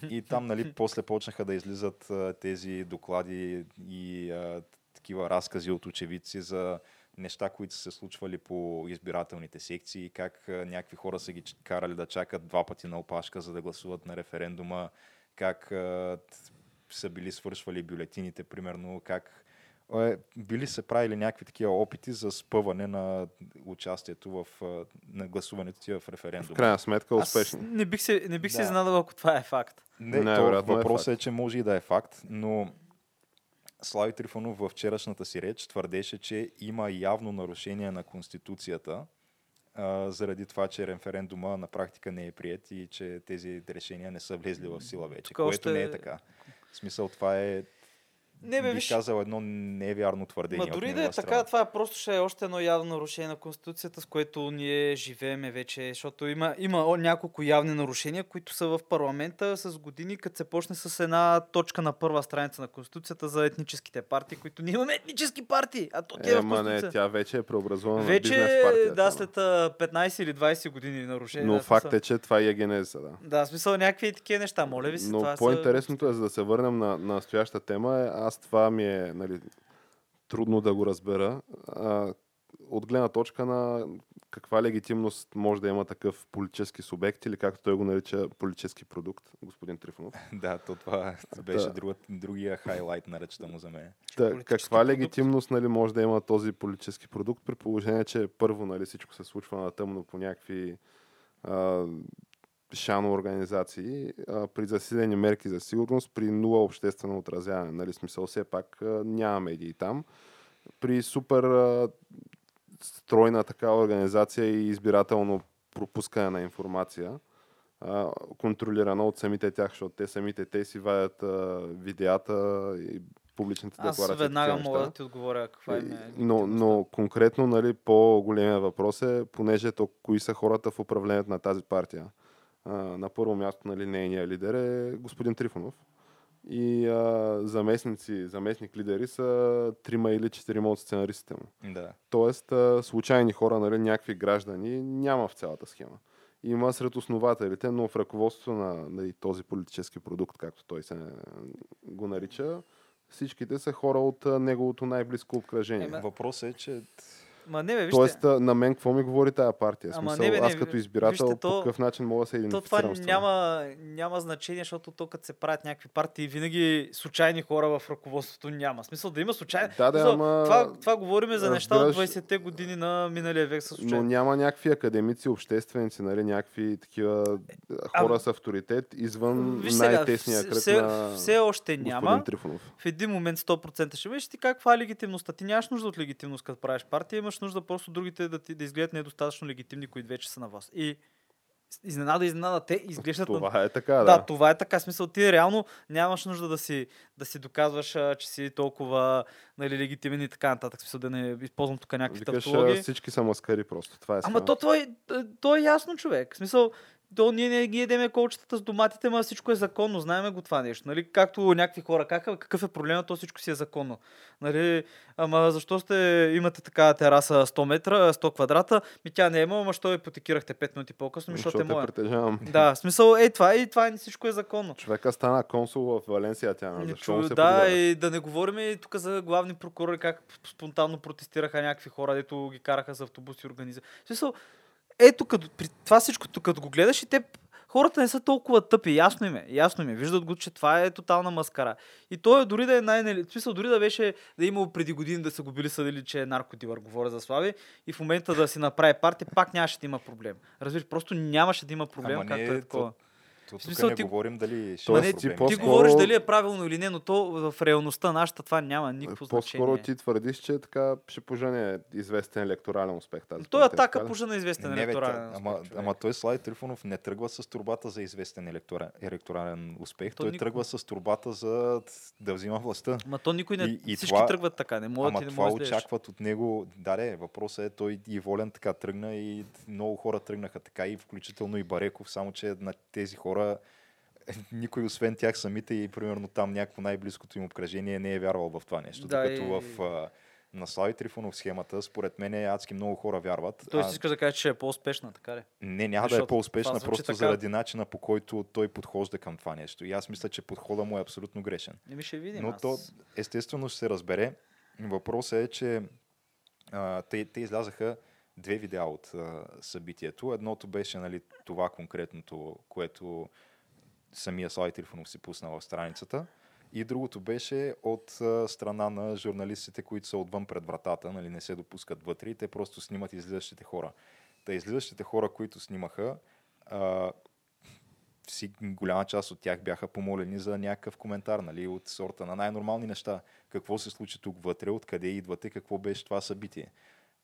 И там, нали, после почнаха да излизат а, тези доклади и а, такива разкази от очевидци за неща, които са се случвали по избирателните секции, как а, някакви хора са ги карали да чакат два пъти на опашка, за да гласуват на референдума, как а, са били свършвали бюлетините, примерно, как били се правили някакви такива опити за спъване на участието в на гласуването ти в референдума. В крайна сметка Аз успешни. не бих се, не бих се Да. изненадал, ако това е факт. Не, то Най-вероятно е въпросът е, факт. че може и да е факт, но Слави Трифонов в вчерашната си реч твърдеше, че има явно нарушение на Конституцията а, заради това, че референдума на практика не е прият и че тези решения не са влезли в сила вече, Тук което още- не е така. В смисъл това е, Не, бе, бих виж, казал, едно невярно твърдение. Ма от дори да е така, страна. това е просто ще е още едно явно нарушение на Конституцията, с което ние живееме вече, защото има, има о- няколко явни нарушения, които са в парламента с години, като се почне с една точка на първа страница на Конституцията за етническите партии, които ние имаме етнически партии, а то те Е, в ама не, тя вече е преобразувана Вече, на бизнес партия. да, след а, 15 или 20 години нарушения. Но в факт е, че това е генеза, да. Да, в смисъл някакви такива неща, моля ви се. Но това по-интересното е, за да се върнем на, на настоящата тема, е, аз това ми е нали, трудно да го разбера. А, от гледна точка на каква легитимност може да има такъв политически субект или както той го нарича политически продукт, господин Трифонов. Да, то това беше Да. друг, другия хайлайт на речта му за мен. Да, каква продукт. легитимност нали, може да има този политически продукт при положение, че първо нали, всичко се случва на тъмно по някакви а, шано организации, а, при засилени мерки за сигурност, при нула обществено отразяване. Нали, смисъл все пак а, няма медии там. При супер а, стройна такава организация и избирателно пропускане на информация, а, контролирана от самите тях, защото те самите те си вадят а, видеята и публичните Аз декларации. веднага такива мога да ти отговоря каква е но, но конкретно, нали, по-големия въпрос е, понеже то, кои са хората в управлението на тази партия. А, на първо място, нали, нейният лидер е господин Трифонов. И а, заместници, заместник лидери са трима или четирима от сценаристите му. Да. Тоест, а, случайни хора, нали, някакви граждани, няма в цялата схема. Има сред основателите, но в ръководството на нали, този политически продукт, както той се го нарича, всичките са хора от неговото най-близко обкръжение. Въпросът е, че Ма не, бе, вижте. Тоест, а, на мен какво ми говори тая партия? Ама Смисъл, не, бе, не, аз като избирател вижте, по то- какъв начин мога да се То идентифицирам с това? няма, няма значение, защото то като се правят някакви партии, винаги случайни хора в ръководството няма. Смисъл да има случайни. Да, да, Смисъл, ама- това, това говорим за неща от разбираш- 20-те години на миналия век с Но случайни. няма някакви академици, общественици, нали, някакви такива а, хора с авторитет извън най-тесния кръг все, на все още няма. Трифонов. В един момент 100% ще бъдеш ти каква е легитимността. Ти нямаш нужда от легитимност, като правиш партия, имаш нужда просто другите да, ти, да изгледат недостатъчно легитимни, които вече са на вас. И изненада, изненада, те изглеждат на Това е така, Да, да. това е така. Смисъл, ти реално нямаш нужда да си, да си доказваш, а, че си толкова нали, легитимен и така нататък. Смисъл, да не използвам тук някакви Викаш, тавтологии. всички са маскари просто. Това е Ама то, то, е, то е ясно, човек. Смисъл, то ние не ги едеме колчетата с доматите, ма всичко е законно. Знаеме го това нещо. Нали? Както някакви хора, как, какъв е проблема, то всичко си е законно. Нали? Ама защо сте, имате такава тераса 100 метра, 100 квадрата? Ми тя не е имала, ама що я ипотекирахте 5 минути по-късно, защото е моя. притежавам. Да, в смисъл, е това и това всичко е законно. Човека стана консул в Валенсия, тя. Не Защо му чу, се да, подиграва? и да не говорим и тук за главни прокурори, как спонтанно протестираха някакви хора, дето ги караха с автобуси и организации. В смисъл, ето като, при това всичко, като го гледаш и те хората не са толкова тъпи. Ясно им е, ясно им е. Виждат го, че това е тотална маскара. И той е дори да е най смисъл, дори да беше да е имало преди години да са го били съдили, че е наркодилър, говоря за Слави, и в момента да си направи партия, пак нямаше да има проблем. Разбираш, просто нямаше да има проблем, Ама както не, е такова. То, тук смисъл, не ти- говорим дали ще не, ти по-скоро- говориш дали е правилно или не, но то в реалността нашата това няма никакво По-скоро значение. ти твърдиш, че така ще пожене известен електорален успех тази Той е партия, атака така ли? пожа на известен Не, бе, електорален ама, успех, човек. ама той Слави Трифонов не тръгва с турбата за известен електорален, електорален успех. То той никой- тръгва с турбата за да взима властта. Ма то никой не... И- и всички това- тръгват така, не могат Ама и не това можеш очакват от него. Да, де, въпросът е, той и Волен така тръгна и много хора тръгнаха така и включително и Бареков, само че на тези хора никой освен тях самите и примерно там някакво най-близкото им обкръжение не е вярвал в това нещо. Да, Докато и- в а, на Слави Трифонов схемата, според мен адски много хора вярват. Тоест а- искаш да кажеш, че е по-успешна, така ли? не, няма да е Защото по-успешна, просто така. заради начина по който той подхожда към това нещо. И аз мисля, че подхода му е абсолютно грешен. Еми ще видим. Но аз... то естествено ще се разбере. Въпросът е, че а, те, те излязаха две видеа от а, събитието. Едното беше нали, това конкретното, което самия Слави Трифонов си пусна в страницата. И другото беше от а, страна на журналистите, които са отвън пред вратата, нали, не се допускат вътре и те просто снимат излизащите хора. Та излизащите хора, които снимаха, а, си, голяма част от тях бяха помолени за някакъв коментар, нали, от сорта на най-нормални неща. Какво се случи тук вътре, откъде идвате, какво беше това събитие.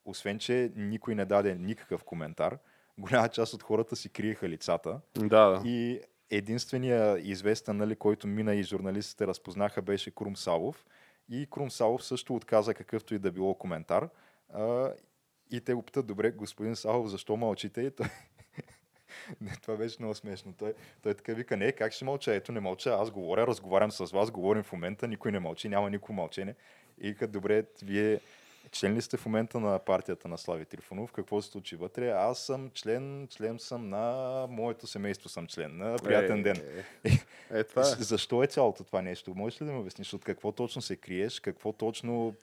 Освен, че никой не даде никакъв коментар, голяма част от хората си криеха лицата Да, да. и единствения известен, нали, който мина и журналистите разпознаха, беше Крум Савов. И Крум Савов също отказа какъвто и да било коментар. А, и те го питат, добре, господин Савов, защо мълчите? И той... Не, това беше много смешно. Той, той така вика, не, как ще мълча? Ето не мълча, аз говоря, разговарям с вас, говорим в момента, никой не мълчи, няма никакво мълчене. И вика, добре, вие член ли сте в момента на партията на Слави Трифонов? Какво се случи вътре? Аз съм член, член съм на моето семейство съм член. На приятен Е, ден. Е, е, това е. З- Защо е цялото това нещо? Можеш ли да ми обясниш от какво точно се криеш, какво точно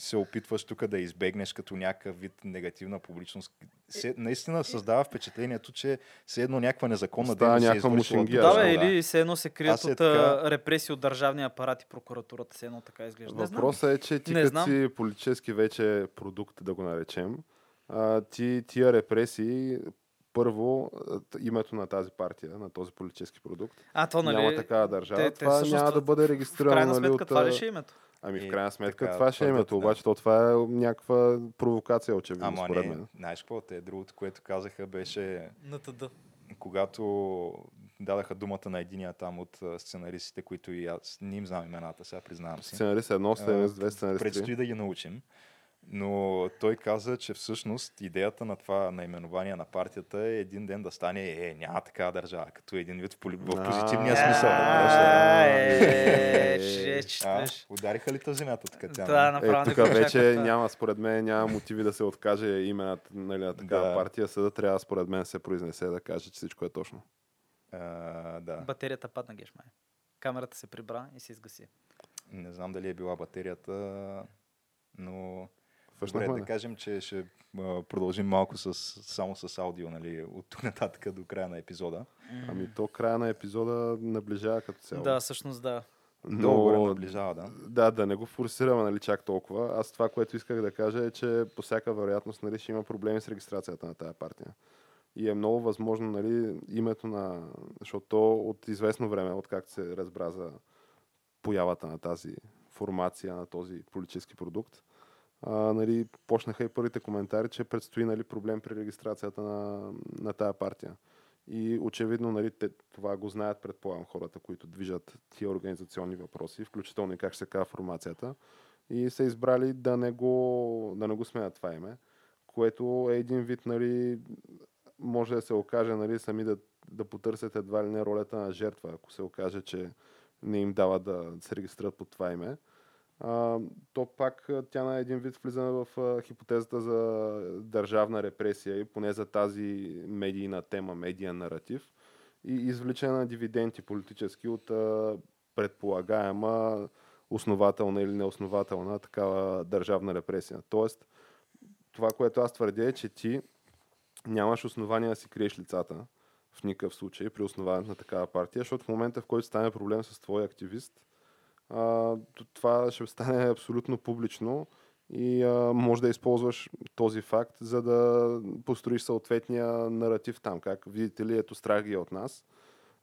се опитваш тук да избегнеш като някакъв вид негативна публичност? Се, наистина създава впечатлението, че все едно някаква незаконна дейност се е извършила. Да, бе, или все едно се крият е от така- репресии от държавния апарат и прокуратурата, все едно така изглежда. Въпросът е, че ти Не като си политически вече продукт, да го наречем, а, ти тия репресии, първо, името на тази партия, на този политически продукт, А, то, нали, няма такава държава. те- те това няма да бъде в регистрирано. крайна нали, сметка от, това ли ще е името? Ами в крайна сметка така това ще е името, да. обаче то това е някаква провокация, очевидно, Ама според мен. знаеш какво? Те другото, което казаха, беше НТД. когато дадаха думата на единия там от сценаристите, които и аз не им знам имената, сега признавам си. Сценарист едно, сценарист две, сценарист. Предстои да ги научим. Но той каза, че всъщност идеята на това наименование на партията е един ден да стане, е, няма такава държава, като един вид в, позитивния смисъл. Е, е, удариха ли тази земята така? Да, Е, направо не тук вече няма, според мен, няма мотиви да се откаже имената нали, на такава партия. Съда трябва, според мен, се произнесе да каже, че всичко е точно. Батерията падна геш, май. Камерата се прибра и се изгаси. Не знам дали е била батерията, но Добре, да кажем, че ще продължим малко с, само с аудио, нали, от тук нататък до края на епизода. Ами то края на епизода наближава като цяло. Да, всъщност да. Много горе наближава, да. Да, да не го форсираме нали, чак толкова. Аз това, което исках да кажа е, че по всяка вероятност нали, ще има проблеми с регистрацията на тази партия. И е много възможно нали, името на... Защото то от известно време, откакто се разбра за появата на тази формация, на този политически продукт, а, нали, почнаха и първите коментари, че предстои нали, проблем при регистрацията на, на тая партия. И очевидно нали, те, това го знаят, предполагам, хората, които движат тия организационни въпроси, включително и как ще се казва формацията. И са избрали да не го, да не го сменят това име, което е един вид, нали, може да се окаже, нали, сами да, да потърсят едва ли не ролята на жертва, ако се окаже, че не им дава да се регистрират под това име. То пак тя на един вид влизаме в хипотезата за държавна репресия и поне за тази медийна тема, медиен наратив и извличане на дивиденти политически от предполагаема основателна или неоснователна такава държавна репресия. Тоест, това, което аз твърдя е, че ти нямаш основания да си криеш лицата в никакъв случай при основаването на такава партия, защото в момента, в който стане проблем с твой активист, а, това ще стане абсолютно публично и а, може да използваш този факт, за да построиш съответния наратив там. Как видите ли, ето страх ги е от нас.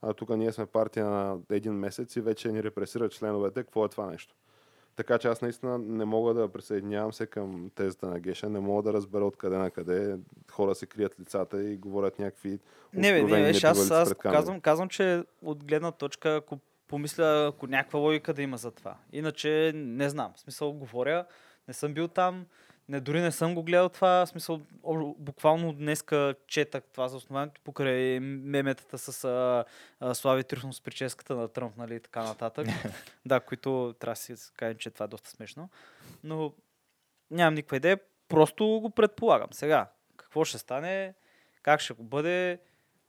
А тук ние сме партия на един месец и вече ни репресират членовете. Какво е това нещо? Така че аз наистина не мога да присъединявам се към тезата на Геша. Не мога да разбера откъде на къде хора се крият лицата и говорят някакви Не, бе, не, аз, аз казвам, казвам, че от гледна точка, ако помисля, ако някаква логика да има за това. Иначе не знам. В смисъл, говоря, не съм бил там, не, дори не съм го гледал това. В смисъл, буквално днеска четах това за основанието покрай меметата с а, а, Слави Трифонов с прическата на Тръмп, нали, и така нататък. да, които трябва да си кажем, че това е доста смешно. Но нямам никаква идея, просто го предполагам. Сега, какво ще стане, как ще го бъде,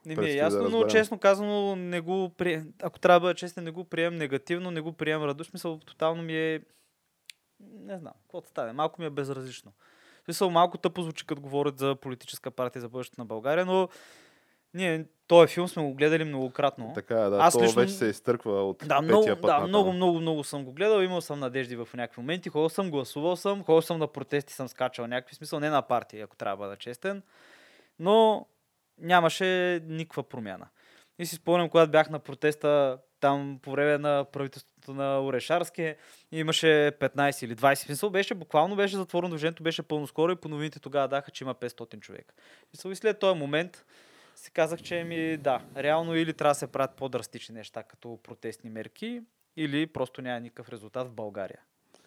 не ми е Предстои да ясно, но разберем. честно казано, не го при... ако трябва да бъда честен, не го приемам негативно, не го приемам радостно. Смисъл, тотално ми е... Не знам, какво да стане. Малко ми е безразлично. В Смисъл, малко тъпо звучи, като говорят за политическа партия за бъдещето на България, но ние този филм сме го гледали многократно. Така е, да. Аз то лично- вече се изтърква от Да, много, път да, натам. много, много, много съм го гледал. Имал съм надежди в някакви моменти. Ходил съм, гласувал съм, ходил съм на протести, съм скачал някакви смисъл, не на партия, ако трябва да бъда честен. Но нямаше никаква промяна. И си спомням, когато бях на протеста там по време на правителството на Орешарски, имаше 15 или 20. В Смисъл беше, буквално беше затворено движението, беше пълно скоро и по новините тогава даха, че има 500 човека. И след този момент си казах, че ми да, реално или трябва да се правят по-драстични неща, като протестни мерки, или просто няма никакъв резултат в България.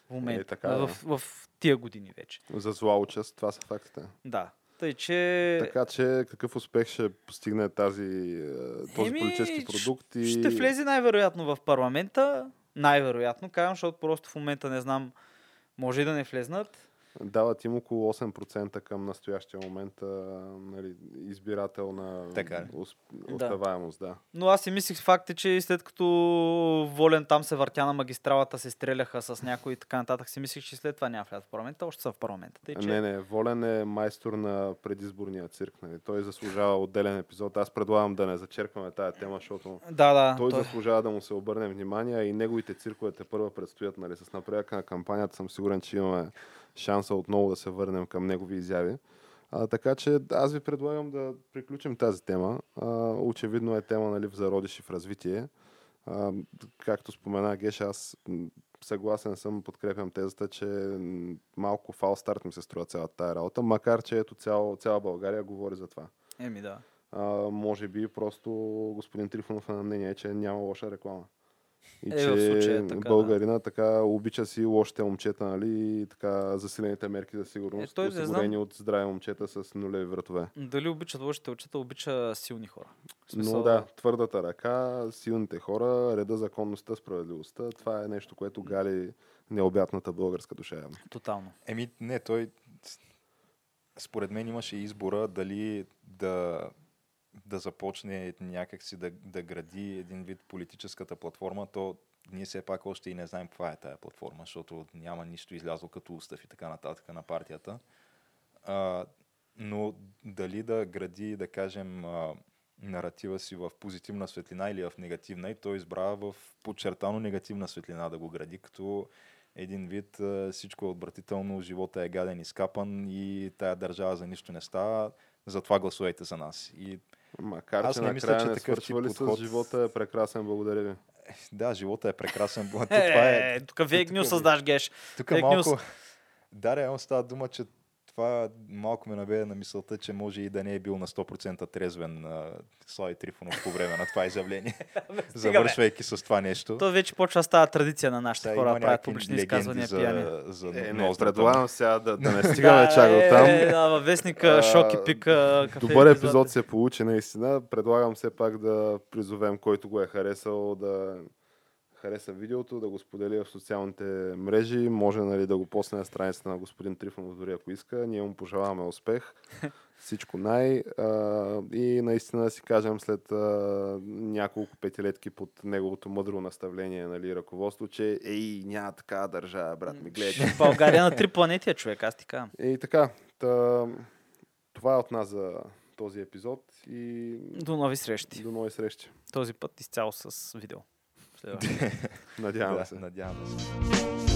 В момента. Е, така е. в, в, тия години вече. За зла участ, това са фактите. Да. Тъй, че... Така че какъв успех ще постигне тази, е, този Еми, политически продукт? И... Ще влезе най-вероятно в парламента. Най-вероятно, казвам, защото просто в момента не знам, може и да не влезнат. Дават им около 8% към настоящия момент а, нали, избирателна Така усп... Да. успеваемост. Да. Но аз си мислих факт е, че след като Волен там се въртя на магистралата, се стреляха с някой и така нататък, си мислих, че след това няма влязат в парламента, още са в парламента. Тъй, че... Не, не, Волен е майстор на предизборния цирк. Нали. Той заслужава отделен епизод. Аз предлагам да не зачеркваме тая тема, защото Да, да. той, той- заслужава да му се обърне внимание и неговите циркове те първа предстоят. Нали. С напредъка на кампанията съм сигурен, че имаме шанса отново да се върнем към негови изяви. А, така че аз ви предлагам да приключим тази тема. А, очевидно е тема нали, в зародиш и в развитие. А, както спомена Геш, аз съгласен съм, подкрепям тезата, че малко фал старт ми се струва цялата тая работа, макар че ето цяла, цяла България говори за това. Еми да. А, може би просто господин Трифонов е на мнение, че няма лоша реклама. И Е, че в случая е така, да. българина така обича си лошите момчета, нали, и така засилените мерки за сигурност, Е, той не знам. осигурени от здрави момчета с нулеви вратове. Дали обичат лошите очета, обича силни хора. В Но да, твърдата ръка, силните хора, реда, законността, справедливостта, това е нещо, което гали необятната българска душа. Тотално. Еми, не, той според мен имаше избора дали да, да започне някакси да, да гради един вид политическата платформа, то ние все пак още и не знаем каква е тая платформа, защото няма нищо излязло като устав и така нататък на партията. А, но дали да гради, да кажем, а, наратива си в позитивна светлина или в негативна, и той избра в подчертано негативна светлина да го гради, като един вид а, всичко е отвратително, живота е гаден и скапан и тая държава за нищо не става, затова гласувайте за нас. И Макар, Аз че не мисля, че не такъв тип ли с подход- живота е прекрасен, благодаря ви. да, живота е прекрасен. Това Е, е, тук фейк нюс е- създаш, Геш. Тук малко... Да, реално става дума, че това малко ме наведе на мисълта, че може и да не е бил на 100% трезвен а, Слави Трифонов по време на това изявление, завършвайки с това нещо. То вече почва да става традиция на нашите Сега хора да правят публични легенди изказвания пияни. за, за Е, не, предлагам сега да, да не стигаме чак до там. Е, да, във вестника А, Шок и Пик. кафе Добър епизод. епизод се получи наистина. Предлагам все пак да призовем, който го е харесал, да хареса видеото, да го сподели в социалните мрежи. Може нали, да го посне на страницата на господин Трифонов, дори ако иска. Ние му пожелаваме успех. Всичко най. А, и наистина си кажем след а, няколко петилетки под неговото мъдро наставление, нали, ръководство, че ей, няма така държава, брат ми, гледайте. В България на три планети е човек, аз ти казвам. И така, та, това е от нас за този епизод и До нови срещи. до нови срещи. Този път изцяло с видео. Следващия. Надявам Да, се. надяваме се.